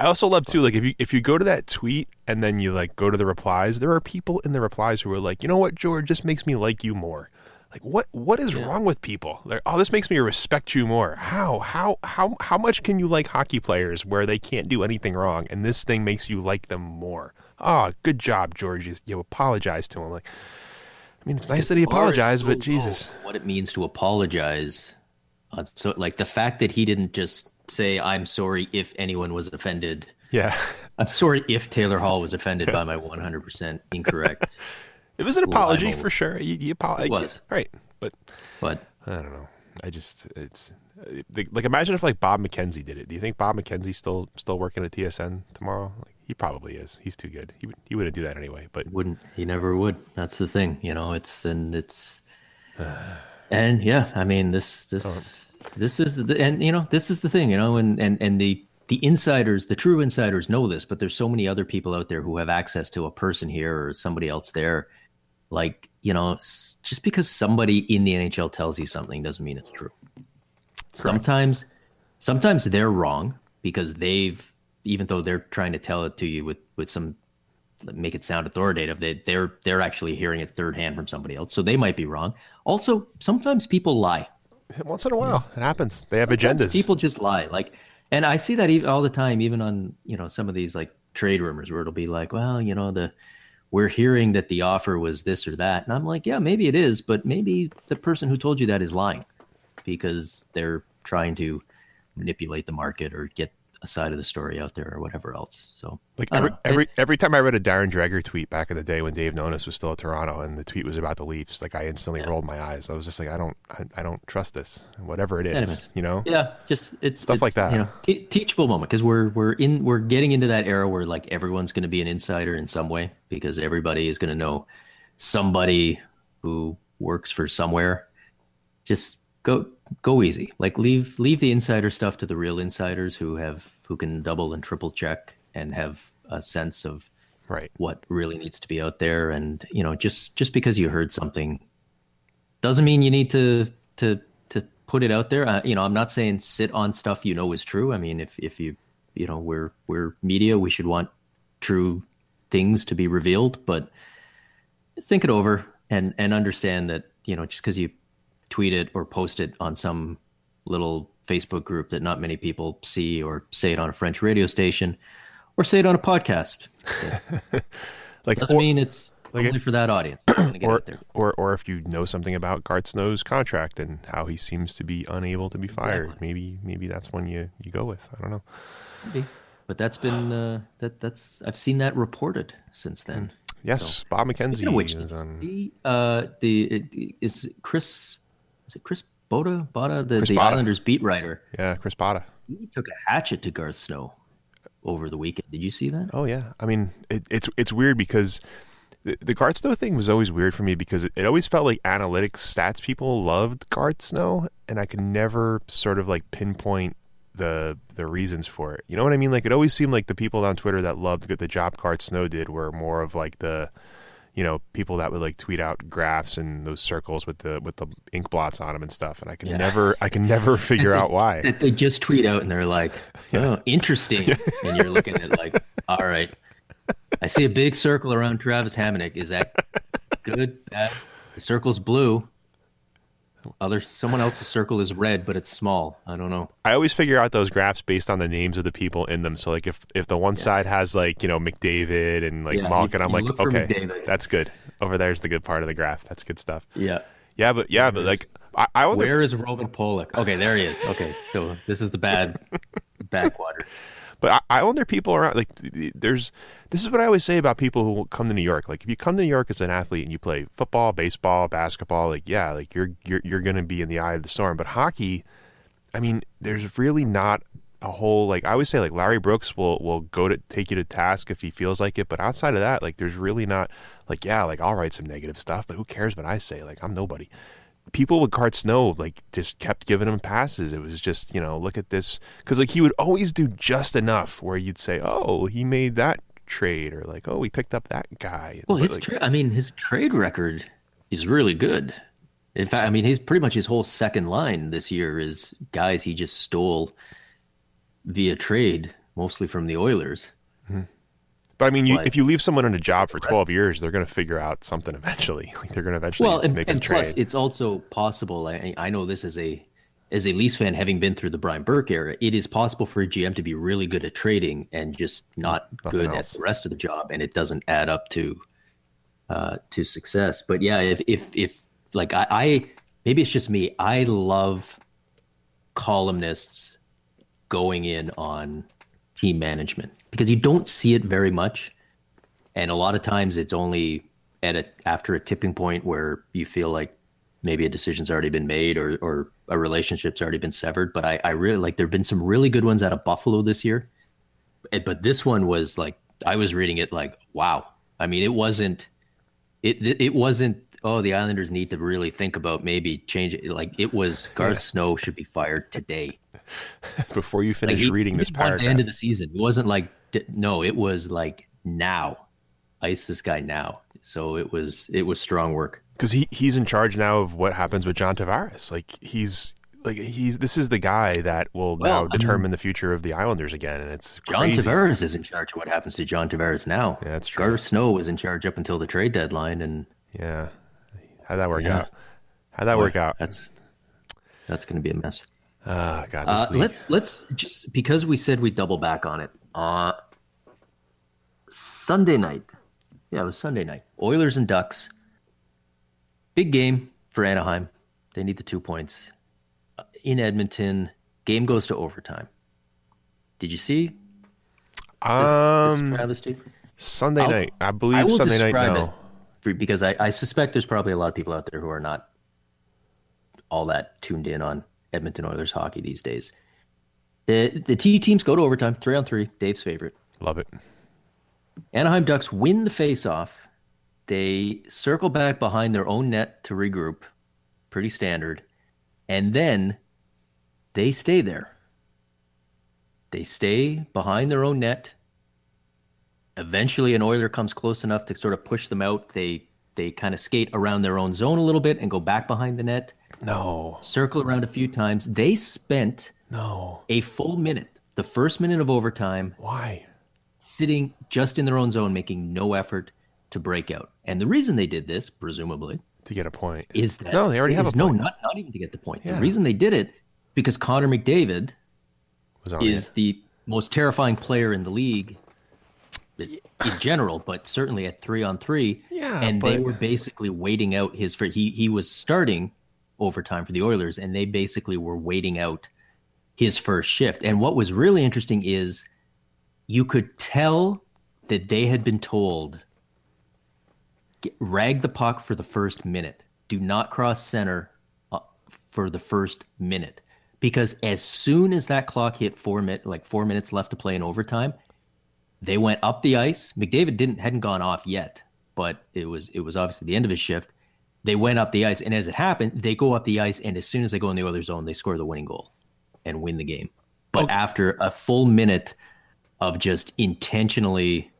I also love too, like if you if you go to that tweet and then you like go to the replies, there are people in the replies who are like, you know what, George, just makes me like you more. Like what what is yeah. wrong with people? Like, oh, this makes me respect you more. How how how how much can you like hockey players where they can't do anything wrong, and this thing makes you like them more? Oh, good job, George. You, you apologize to him. Like I mean, it's nice that he apologized, but Jesus, what it means to apologize. Uh, so, like the fact that he didn't just say, "I'm sorry if anyone was offended." Yeah, I'm sorry if Taylor Hall was offended by my 100% incorrect. it was an apology for sure. You, he apologized, was right? But, but I don't know. I just it's uh, like imagine if like Bob McKenzie did it. Do you think Bob McKenzie's still still working at TSN tomorrow? Like, he probably is. He's too good. He he wouldn't do that anyway. But wouldn't he? Never would. That's the thing. You know. It's and it's and yeah. I mean this this oh. This is the and you know this is the thing. You know and and and the the insiders, the true insiders know this, but there's so many other people out there who have access to a person here or somebody else there. Like you know, just because somebody in the NHL tells you something doesn't mean it's true. Correct. Sometimes, sometimes they're wrong because they've even though they're trying to tell it to you with with some make it sound authoritative they they're they're actually hearing it third hand from somebody else so they might be wrong also sometimes people lie once in a while it happens. They have sometimes agendas. people just lie. Like And I see that even all the time, even on you know some of these like trade rumors where it'll be like, well, you know, the we're hearing that the offer was this or that, and I'm like, yeah, maybe it is, but maybe the person who told you that is lying because they're trying to manipulate the market or get a side of the story out there or whatever else. So Like every know. every every time I read a Darren Dreger tweet back in the day when Dave Nonis was still at Toronto and the tweet was about the Leafs, like I instantly rolled my eyes. I was just like, I don't, I, I don't trust this, whatever it is, Anyways. you know. Yeah, just it's Stuff like that. You know, te- teachable moment because we're we're in we're getting into that era where like everyone's going to be an insider in some way because everybody is going to know somebody who works for somewhere. Just go go easy. Like leave leave the insider stuff to the real insiders who have who can double and triple check and have a sense of Right. what really needs to be out there. And you know just just because you heard something doesn't mean you need to to to put it out there. Uh, you know i'm not saying sit on stuff you know is true. I mean if if you you know we're we're media we should want true things to be revealed but think it over and and understand that you know just because you tweet it or post it on some little facebook group that not many people see or say it on a french radio station or say it on a podcast Like doesn't or, mean it's like only if- for that audience. Get or, or or if you know something about Garth Snow's contract and how he seems to be unable to be fired, Exactly. maybe maybe that's one you you go with. I don't know. Maybe. But that's been uh, that that's I've seen that reported since then. Yes, Bob Speaking McKenzie which, is on. the uh, the it, is Chris is it Chris Boda Boda the, the Botta. Islanders beat writer? Yeah, Chris Botta. He took a hatchet to Garth Snow over the weekend. Did you see that? Oh yeah, I mean it, it's it's weird because the, the Garth Snow thing was always weird for me because it, it always felt like analytics stats people loved Garth Snow, and I could never sort of like pinpoint the the reasons for it. You know what I mean? Like it always seemed like the people on Twitter that loved the job Garth Snow did were more of like the you know people that would like tweet out graphs and those circles with the with the ink blots on them and stuff, and I can Yeah. never I can never figure out why. That they just tweet out and they're like, "Oh, interesting," and you're looking at like, "All right, I see a big circle around Travis Hamonic. Is that good? Bad? The circle's blue. Other someone else's circle is red, but it's small. I don't know. I always figure out those graphs based on the names of the people in them. So like if if the one side has like you know McDavid and like Yeah, Malkin, I'm like okay, McDavid. that's good. Over there's the good part of the graph. That's good stuff. Yeah. Yeah, but yeah, but like I, I wonder. Where is Robin Pollock? Okay, there he is. Okay, so this is the bad, quadrant. But I, I wonder people around like th- th- there's this is what I always say about people who come to New York. Like if you come to New York as an athlete and you play football, baseball, basketball, like yeah, like you're you're you're going to be in the eye of the storm. But hockey, I mean, there's really not a whole like I always say like Larry Brooks will will go to take you to task if he feels like it. But outside of that, like there's really not like yeah, like I'll write some negative stuff, but who cares what I say? Like I'm nobody people with Garth Snow like just kept giving him passes. It was just you know look at this because like he would always do just enough where you'd say oh he made that trade or like oh he picked up that guy. Well, But, his like, tra- I mean, his trade record is really good. In fact, I mean, he's pretty much his whole second line this year is guys he just stole via trade, mostly from the Oilers. Mm-hmm. But I mean you, like- if you leave someone in a job for twelve years, they're going to figure out something eventually. Like they're going to eventually Well, and, make and a trade. plus, it's also possible. I, I know this as a as a Leafs fan, having been through the Brian Burke era, it is possible for a GM to be really good at trading and just not Nothing good else. at the rest of the job, and it doesn't add up to uh, to success. But yeah, if if if like I, I maybe it's just me, I love columnists going in on team management because you don't see it very much. And a lot of times it's only at a after a tipping point where you feel like maybe a decision's already been made or or a relationship's already been severed. But i i really like there've been some really good ones out of buffalo this year. But this one was like i was reading it like wow. I mean it wasn't it it wasn't oh the islanders need to really think about maybe change it like it was garth snow should be fired today. Before you like finish he- reading this want paragraph, the end of the season. It wasn't like no, it was like now, ice this guy now. So it was it was strong work. because he he's in charge now of what happens with John Tavares. Like he's like he's this is the guy that will Well, I now mean- determine the future of the Islanders again, and it's John crazy. Tavares is in charge of what happens to John Tavares now. Yeah, that's true. Garth Snow was in charge up until the trade deadline, and Yeah, how'd that work Yeah. out? How'd that work out? That's that's going to be a mess. Ah, God, Uh, let's let's just because we said we double back on it. Uh, Sunday night, yeah, it was Sunday night. Oilers and Ducks. Big game for Anaheim. They need the two points Uh, in Edmonton. Game goes to overtime. Did you see this, this um, travesty? Sunday I'll- night. I I believe will Sunday night. describe No. it because I, I suspect there's probably a lot of people out there who are not all that tuned in on Edmonton Oilers hockey these days. The the T teams go to overtime, three on three. Dave's favorite. Love it. Anaheim Ducks win the faceoff. They circle back behind their own net to regroup, pretty standard, and then they stay there. They stay behind their own net. Eventually, an Oiler comes close enough to sort of push them out. They they kind of skate around their own zone a little bit and go back behind the net, No. circle around a few times. They spent No. a full minute, the first minute of overtime, Why? sitting just in their own zone, making no effort to break out. And the reason they did this, presumably, To get a point. is that No, they already have a no, point. not not even to get the point. Yeah. The reason they did it because Connor McDavid Was on is it. the most terrifying player in the league in general, but certainly at three on three. Yeah, and they were basically waiting out his. For he he was starting overtime for the Oilers, and they basically were waiting out his first shift. And what was really interesting is you could tell that they had been told get, rag the puck for the first minute. Do not cross center uh, for the first minute because as soon as that clock hit four minute, like four minutes left to play in overtime, they went up the ice. McDavid didn't hadn't gone off yet, but it was it was obviously the end of his shift. They went up the ice, and as it happened, they go up the ice, and as soon as they go in the other zone, they score the winning goal and win the game. But after a full minute of just intentionally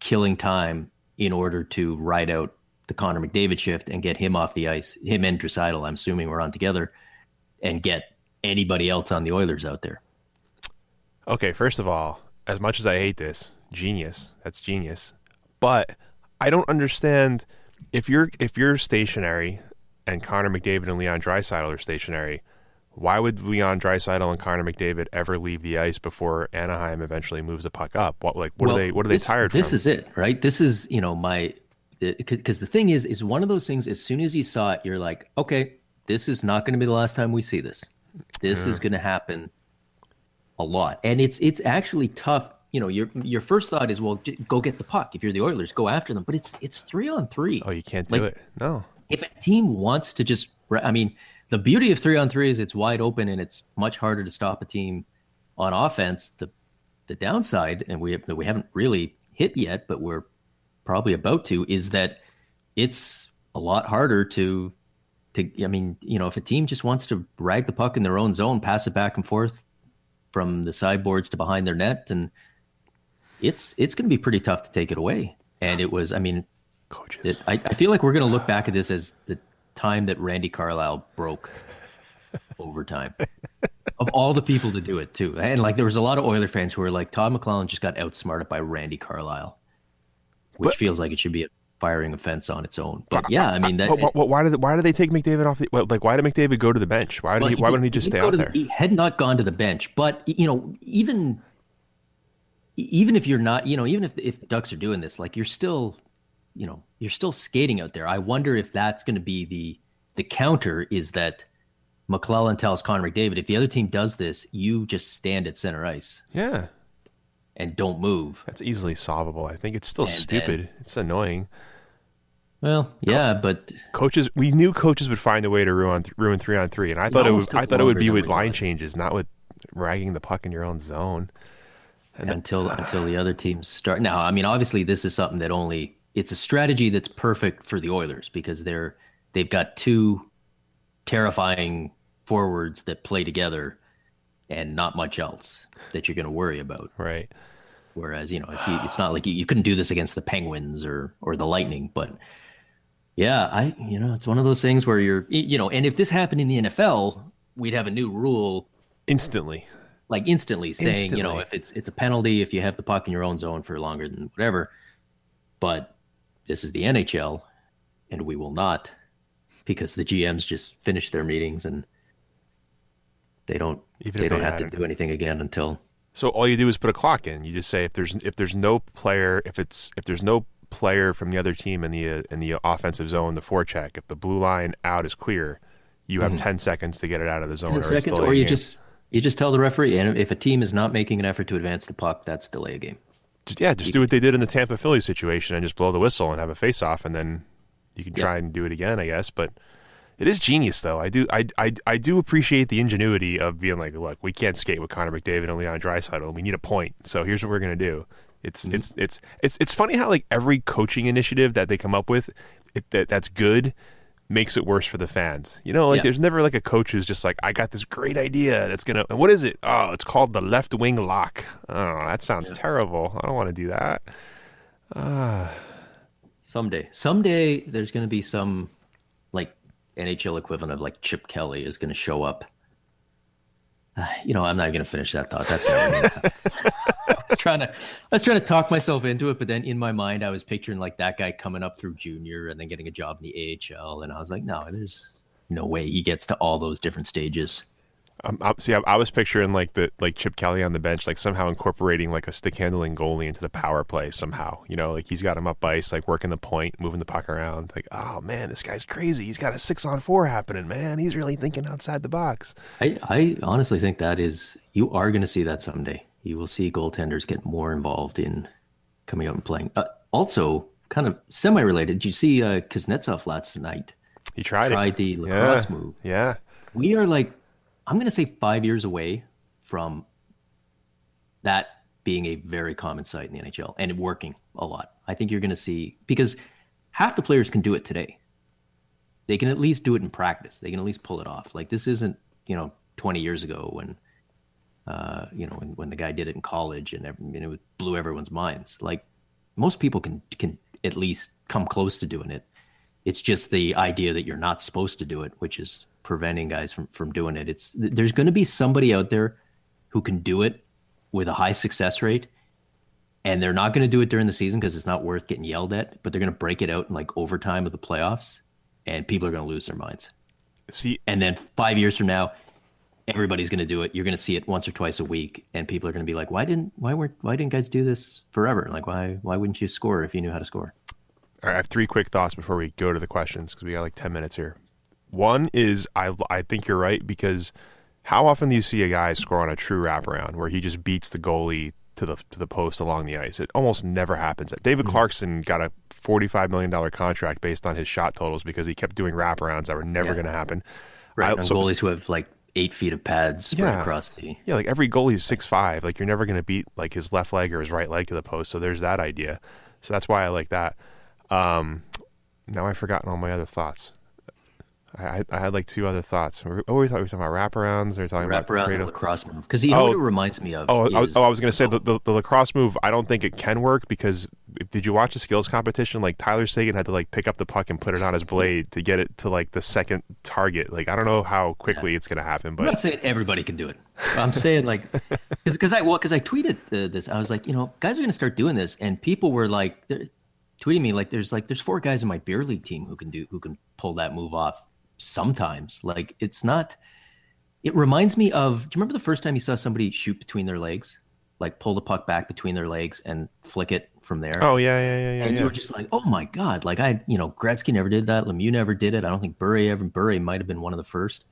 killing time in order to ride out the Connor McDavid shift and get him off the ice, him and Draisaitl, I'm assuming we're on together, and get anybody else on the Oilers out there. Okay, first of all, as much as I hate this, genius. That's genius. But I don't understand if you're if you're stationary and Connor McDavid and Leon Draisaitl are stationary, why would Leon Draisaitl and Connor McDavid ever leave the ice before Anaheim eventually moves the puck up? What like what Well, are they what are they this- tired This from? is it, right? This is you know my because the thing is is one of those things. As soon as you saw it, you're like, okay, this is not going to be the last time we see this. This is going to happen a lot, and it's it's actually tough. You know, your your first thought is, well, go get the puck. If you're the Oilers, go after them. But it's it's three on three. oh, you can't do like- it. No. if a team wants to just i mean the beauty of three on three is it's wide open and it's much harder to stop a team on offense the the downside and we we haven't really hit yet but we're probably about to is that it's a lot harder to to i mean you know if a team just wants to rag the puck in their own zone pass it back and forth from the sideboards to behind their net and it's it's going to be pretty tough to take it away and it was i mean Coaches. it, I, I feel like we're going to look back at this as the time that Randy Carlyle broke overtime. of all the people to do it, too. And like there was a lot of Oiler fans who were like, Todd McLellan just got outsmarted by Randy Carlyle, which But- feels like it should be a firing offense on its own. But yeah, I mean, that, But, but why did why did they take McDavid off the well, like why did McDavid go to the bench? Why did Well, he, why did- wouldn't he just didn't stay out the- there? he had not gone to the bench, but you know, even even if you're not, you know, even if if the Ducks are doing this, like you're still, you know, you're still skating out there. I wonder if that's going to be the the counter is that McLellan tells Connor McDavid, if the other team does this, you just stand at center ice Yeah. and don't move. That's easily solvable. I think it's still And then- stupid. it's annoying. Well, yeah, but coaches we knew coaches would find a way to ruin ruin three on three, and I thought it would I thought it would be with line changes, not with ragging the puck in your own zone. until until the other teams start. Now, I mean, obviously, this is something that only it's a strategy that's perfect for the Oilers because they're they've got two terrifying forwards that play together and not much else that you're going to worry about. Right. Whereas, you know, if you, it's not like you, you couldn't do this against the Penguins or or the Lightning, but yeah, I you know, it's one of those things where you're you know, and if this happened in the NFL, we'd have a new rule Instantly. like instantly saying, you know, if it's it's a penalty if you have the puck in your own zone for longer than whatever. But this is the NHL, and we will not, because the GMs just finished their meetings and They don't. Even they don't they have to do anything again until So all you do is put a clock in. You just say if there's if there's no player if it's if there's no player from the other team in the uh, in the offensive zone, the forecheck, if the blue line out is clear, you have ten seconds to get it out of the zone. ten or seconds, or you game. just you just tell the referee, and if a team is not making an effort to advance the puck, that's delay a game. Just, yeah, just do what they did in the Tampa Philly situation and just blow the whistle and have a face off, and then you can try and do it again, I guess. But it is genius, though. I do, I, I, I do appreciate the ingenuity of being like, look, we can't skate with Connor McDavid and Leon Draisaitl. We need a point, so here's what we're gonna do. It's, mm-hmm. it's, it's, it's, it's funny how like every coaching initiative that they come up with, it, that that's good. Makes it worse for the fans. You know, like Yeah. there's never like a coach who's just like, I got this great idea that's gonna. And what is it? Oh, it's called the left wing lock. Oh, that sounds terrible. I don't want to do that. Uh, someday, someday, there's going to be some like NHL equivalent of like Chip Kelly is going to show up. Uh, you know, I'm not going to finish that thought. That's trying to, I was trying to talk myself into it, but then in my mind, I was picturing like that guy coming up through junior and then getting a job in the AHL, and I was like, no, there's no way he gets to all those different stages. Um, I, see, I, I was picturing like the like Chip Kelly on the bench, like somehow incorporating like a stick handling goalie into the power play somehow. You know, like he's got him up ice, like working the point, moving the puck around. Like, oh man, this guy's crazy. He's got a six on four happening, man. He's really thinking outside the box. I, I honestly think that is you are going to see that someday. You will see goaltenders get more involved in coming out and playing. Uh, also, kind of semi-related. Did you see uh, Kuznetsov last night? He tried, Tried it. the lacrosse yeah. move. Yeah, We are like, I'm going to say five years away from that being a very common sight in the NHL and working a lot. I think you're going to see because half the players can do it today. They can at least do it in practice. They can at least pull it off. Like this isn't, you know, 20 years ago when, uh, you know, when, when the guy did it in college and, every, and it blew everyone's minds. Like most people can can at least come close to doing it. It's just the idea that you're not supposed to do it, which is preventing guys from from doing it. It's there's going to be somebody out there who can do it with a high success rate, and they're not going to do it during the season because it's not worth getting yelled at. But they're going to break it out in like overtime of the playoffs, and people are going to lose their minds. see, And then five years from now, everybody's going to do it. You're going to see it once or twice a week, and people are going to be like, "Why didn't why weren't why didn't guys do this forever? Like why why wouldn't you score if you knew how to score?" All right, I have three quick thoughts before we go to the questions because we got like 10 minutes here. One is I, I think you're right because how often do you see a guy score on a true wraparound where he just beats the goalie to the to the post along the ice? It almost never happens. David mm-hmm. Clarkson got a $45 million contract based on his shot totals because he kept doing wraparounds that were never Yeah. going to happen. Right, I- so- goalies who have like eight feet of pads spread Yeah. across the. Yeah, like every goalie is six five. Like you're never going to beat like his left leg or his right leg to the post. So there's that idea. So that's why I like that. Um, now I've forgotten all my other thoughts. I, I, had like two other thoughts. We- Oh, we thought we were talking about wraparounds. We were talking about around the lacrosse move because you know Oh. what it reminds me of. Oh, I, was- is- oh, I was going to say the, the, the lacrosse move. I don't think it can work because if- did you watch the skills competition? Like Tyler Seguin had to like pick up the puck and put it on his blade to get it to like the second target. Like I don't know how quickly it's going to happen, but I'm not saying everybody can do it. I'm saying like because I well because I tweeted uh, this. I was like, you know, guys are going to start doing this, and people were like they're tweeting me like, there's like there's four guys in my beer league team who can do who can pull that move off sometimes. Like it's not. It reminds me of. Do you remember the first time you saw somebody shoot between their legs, like pull the puck back between their legs and flick it from there? oh yeah, yeah, yeah, yeah. and yeah. you were just like, "Oh my god!" Like I, you know, Gretzky never did that. Lemieux never did it. I don't think Bure ever. Bure might have been one of the first.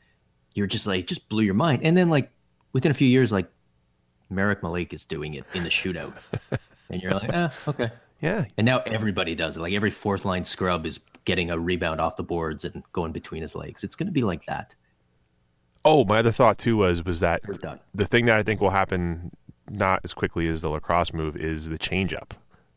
You're just like, just blew your mind. And then like within a few years, like Marek Malik is doing it in the shootout, and you're like, "Ah, okay." yeah, And now everybody does it. Like every fourth line scrub is getting a rebound off the boards and going between his legs. It's going to be like that. Oh, my other thought too was was that the thing that I think will happen not as quickly as the lacrosse move is the changeup.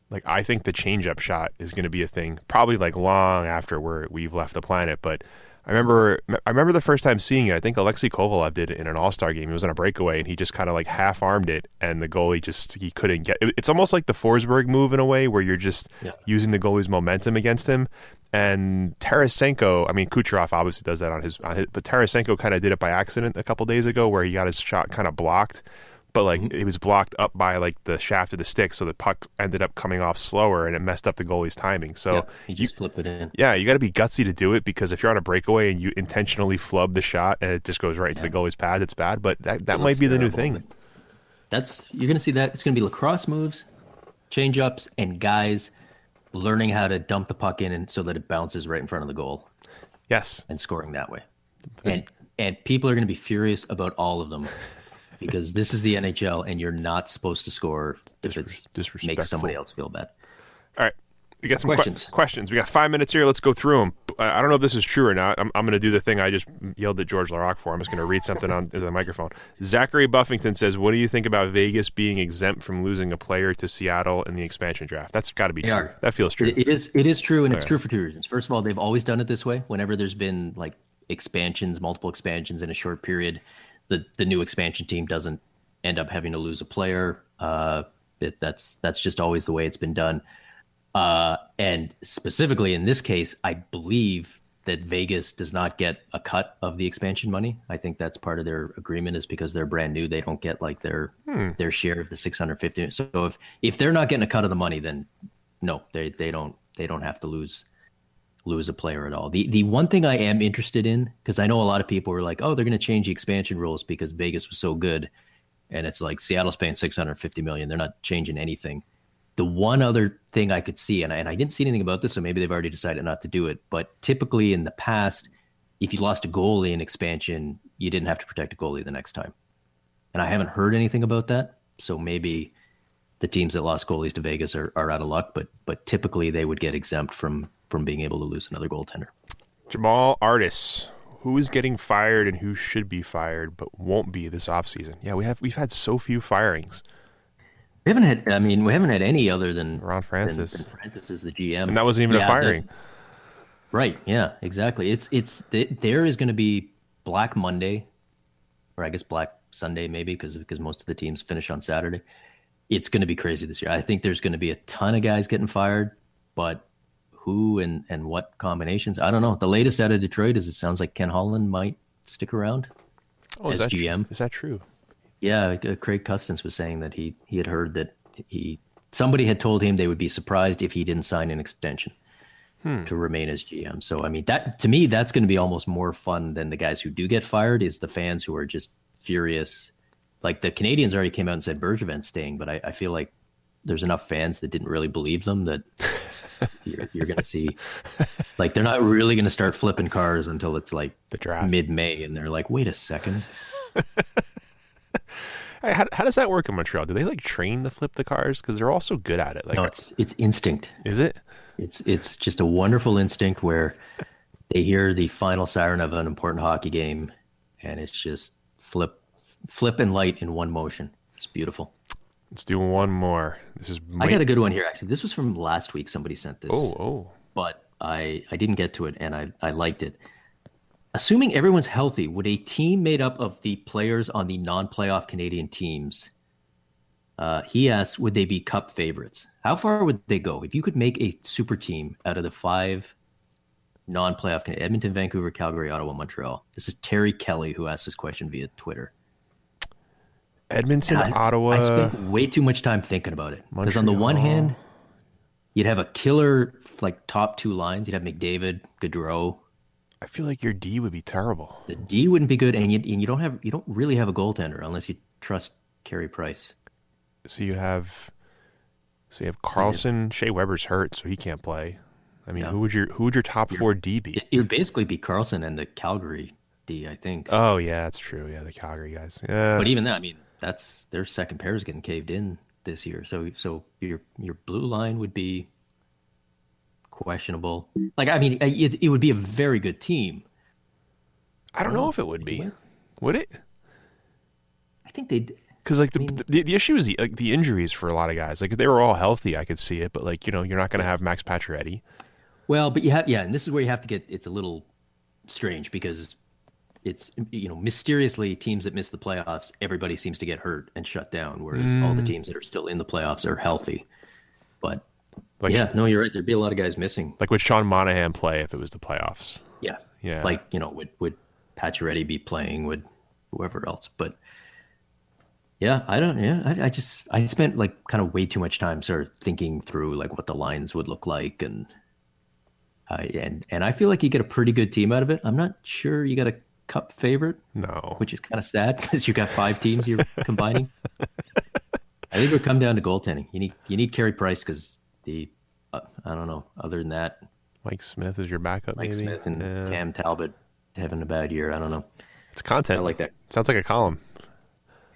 Like I think the changeup shot is going to be a thing probably like long after we're we've left the planet. But I remember I remember the first time seeing it. I think Alexei Kovalev did it in an All Star game. He was on a breakaway and he just kind of like half armed it, and the goalie just he couldn't get. it- It's almost like the Forsberg move in a way where you're just Yeah. using the goalie's momentum against him. And Tarasenko, I mean Kucherov obviously does that on his, on his but Tarasenko kind of did it by accident a couple days ago where he got his shot kind of blocked. but like mm-hmm. it was blocked up by like the shaft of the stick, so the puck ended up coming off slower, and it messed up the goalie's timing. So Yeah, you just flip it in. yeah, you got to be gutsy to do it because if you're on a breakaway and you intentionally flub the shot and it just goes right into the goalie's pad, it's bad. But that, that It might be the new thing. That's you're gonna see that. It's gonna be lacrosse moves, change ups, and guys learning how to dump the puck in and so that it bounces right in front of the goal Yes, and scoring that way. And and people are gonna be furious about all of them because this is the NHL and you're not supposed to score if it's disrespectful. makes somebody else feel bad. All right. We got some que- Questions. questions. We got five minutes here. Let's go through them. I don't know if this is true or not. I'm, I'm going to do the thing I just yelled at George Laraque for. I'm just going to read something on the microphone. Zachary Buffington says, "What do you think about Vegas being exempt from losing a player to Seattle in the expansion draft? That's got to be true. That feels true. It, is it is true, and it's true for two reasons. First of all, they've always done it this way. Whenever there's been like expansions, multiple expansions in a short period, the the new expansion team doesn't end up having to lose a player. Uh, it, that's that's just always the way it's been done. Uh, and specifically in this case, I believe that Vegas does not get a cut of the expansion money. I think that's part of their agreement is because they're brand new, they don't get like their their share of the 650. So if if they're not getting a cut of the money, then no, they they don't they don't have to lose lose a player at all. The the one thing I am interested in because I know a lot of people were like, oh, they're going to change the expansion rules because Vegas was so good, and it's like Seattle's paying 650 million. They're not changing anything. The one other thing I could see, and I, and I didn't see anything about this, so maybe they've already decided not to do it. But typically in the past, if you lost a goalie in expansion, you didn't have to protect a goalie the next time. And I haven't heard anything about that. So maybe the teams that lost goalies to Vegas are, are out of luck, but but typically they would get exempt from from being able to lose another goaltender. Jamal Artis, who is getting fired and who should be fired but won't be this offseason? Yeah, we have we've had so few firings. We haven't had, I mean, we haven't had any other than Ron Francis. than Francis is the GM, And that wasn't even Yeah, a firing. right? Yeah, exactly. It's it's th- there is going to be Black Monday, or I guess Black Sunday maybe because because most of the teams finish on Saturday. It's going to be crazy this year. I think there's going to be a ton of guys getting fired, but who and and what combinations? I don't know. The latest out of Detroit is it sounds like Ken Holland might stick around. oh, is as that tr- GM. Is that true? Yeah, uh, Craig Custance was saying that he he had heard that he somebody had told him they would be surprised if he didn't sign an extension to remain as GM. So I mean that to me that's going to be almost more fun than the guys who do get fired is the fans who are just furious. Like the Canadiens already came out and said Bergevin's staying, but I, I feel like there's enough fans that didn't really believe them that you're, you're going to see like they're not really going to start flipping cars until it's like The draft. mid May, and they're like, wait a second. Hey, how, how does that work in Montreal? Do they like train to flip the cars? Because they're all so good at it. Like, No, uh, it's it's instinct. is it? It's it's just a wonderful instinct where they hear the final siren of an important hockey game, and it's just flip, flip and light in one motion. It's beautiful. Let's do one more. This is. I got a good one here. Actually, this was from last week. Somebody sent this, Oh, oh. but I I didn't get to it, and I I liked it. Assuming everyone's healthy, would a team made up of the players on the non-playoff Canadian teams? Uh, he asks, would they be cup favorites? How far would they go if you could make a super team out of the five non-playoff Can- Edmonton, Vancouver, Calgary, Ottawa, Montreal? This is Terry Kelly who asked this question via Twitter. Edmonton, I, Ottawa. I spent way too much time thinking about it because on the one hand, you'd have a killer like top two lines. You'd have McDavid, Gaudreau. I feel like your D would be terrible. The D wouldn't be good, and you and you don't have you don't really have a goaltender unless you trust Carey Price. So you have, so you have Karlsson. Shea Weber's hurt, so he can't play. I mean, who would your who would your top four D be? It, it would basically be Karlsson and the Calgary D, I think. Oh yeah, that's true. Yeah, the Calgary guys. Yeah, but even that, I mean, that's their second pair is getting caved in this year. So so your your blue line would be questionable. Like I mean, it, it would be a very good team. I don't know if it would be. Would it? I think they. Because like the, the the issue is the like the injuries for a lot of guys. Like if they were all healthy, I could see it. But like you know, you're not going to have Max Pacioretty. Well, but you have yeah, and this is where you have to get. It's a little strange because it's you know mysteriously teams that miss the playoffs, everybody seems to get hurt and shut down, whereas all the mm. teams that are still in the playoffs are healthy. But Like yeah, no, you're right. There'd be a lot of guys missing. like would Sean Monahan play if it was the playoffs? Yeah, Yeah. Like you know, would would Pacioretty be playing? Would whoever else? But Yeah, I don't. Yeah, I, I, just I spent like kind of way too much time sort of thinking through like what the lines would look like, and uh, and and I feel like you get a pretty good team out of it. I'm not sure you got a cup favorite, no, which is kind of sad because you got five teams you're combining. I think it would come down to goaltending. You need you need Carey Price because the uh, I don't know. Other than that, Mike Smith is your backup. Mike maybe? Smith and Yeah. Cam Talbot having a bad year. I don't know. It's content. I like that. Sounds like a column.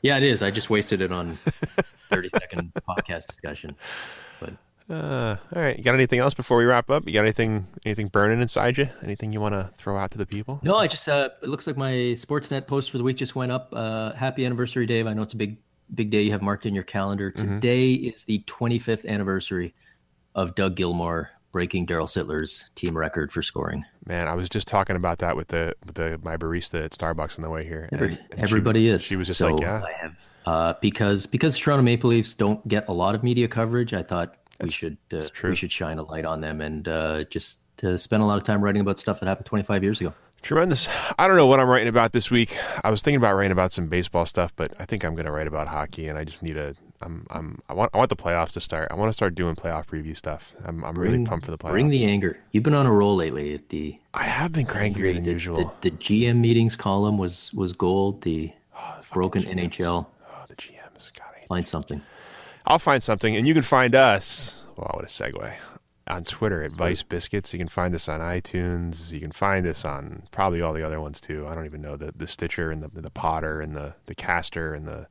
Yeah, it is. I just wasted it on 30 second podcast discussion. But Uh, all right. You got anything else before we wrap up? You got anything anything burning inside you? Anything you want to throw out to the people? no, I just uh, it looks like my Sportsnet post for the week just went up. Uh, happy anniversary, Dave! I know it's a big big day you have marked in your calendar. Today is the 25th anniversary of Doug Gilmour breaking Darryl Sittler's team record for scoring. Man, I was just talking about that with the with the my barista at Starbucks on the way here. Every, and- and she- everybody is. She was just So like, yeah, I have uh, because because Toronto Maple Leafs don't get a lot of media coverage. I thought we should uh, we should shine a light on them and uh, just to spend a lot of time writing about stuff that happened 25 years ago. tremendous. I don't know what I'm writing about this week. I was thinking about writing about some baseball stuff, but I think I'm going to write about hockey, and I just need a. I'm I'm I want I want the playoffs to start. I want to start doing playoff preview stuff. I'm I'm really pumped for the playoffs. Bring the anger. You've been on a roll lately. At the I have been crankier than the, usual. The, the GM meetings column was was gold. The broken NHL. oh, the GMs. Oh, God, I Find something. I'll find something, and you can find us. Wow, what a segue! On Twitter at Vice Biscuits. You can find us on iTunes. You can find us on probably all the other ones too. I don't even know the the Stitcher and the the Potter and the the Caster and the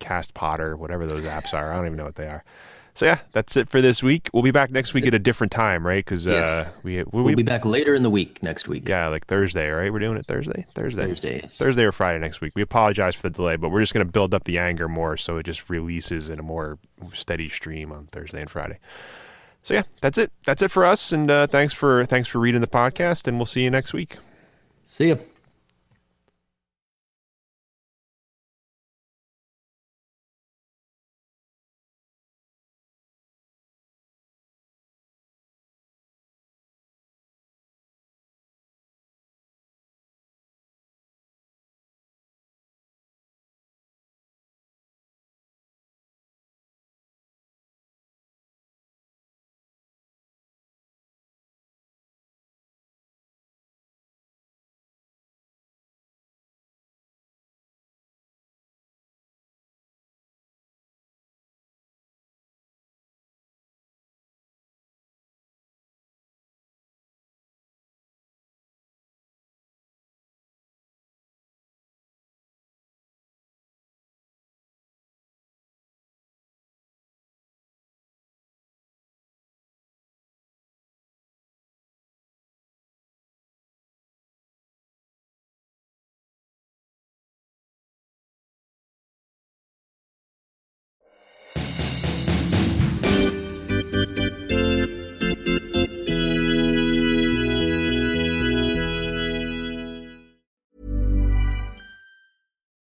Cast Potter, whatever those apps are. I don't even know what they are. So yeah, that's it for this week. We'll be back next week at a different time, right? Because uh, Yes. we we, We'll be back later in the week next week. yeah, like Thursday, right? We're doing it Thursday, Thursday, Thursday, yes. Thursday or Friday next week. We apologize for the delay, but we're just going to build up the anger more, so it just releases in a more steady stream on Thursday and Friday. So yeah, that's it. That's it for us, and uh, thanks for thanks for reading the podcast, and we'll see you next week. See ya.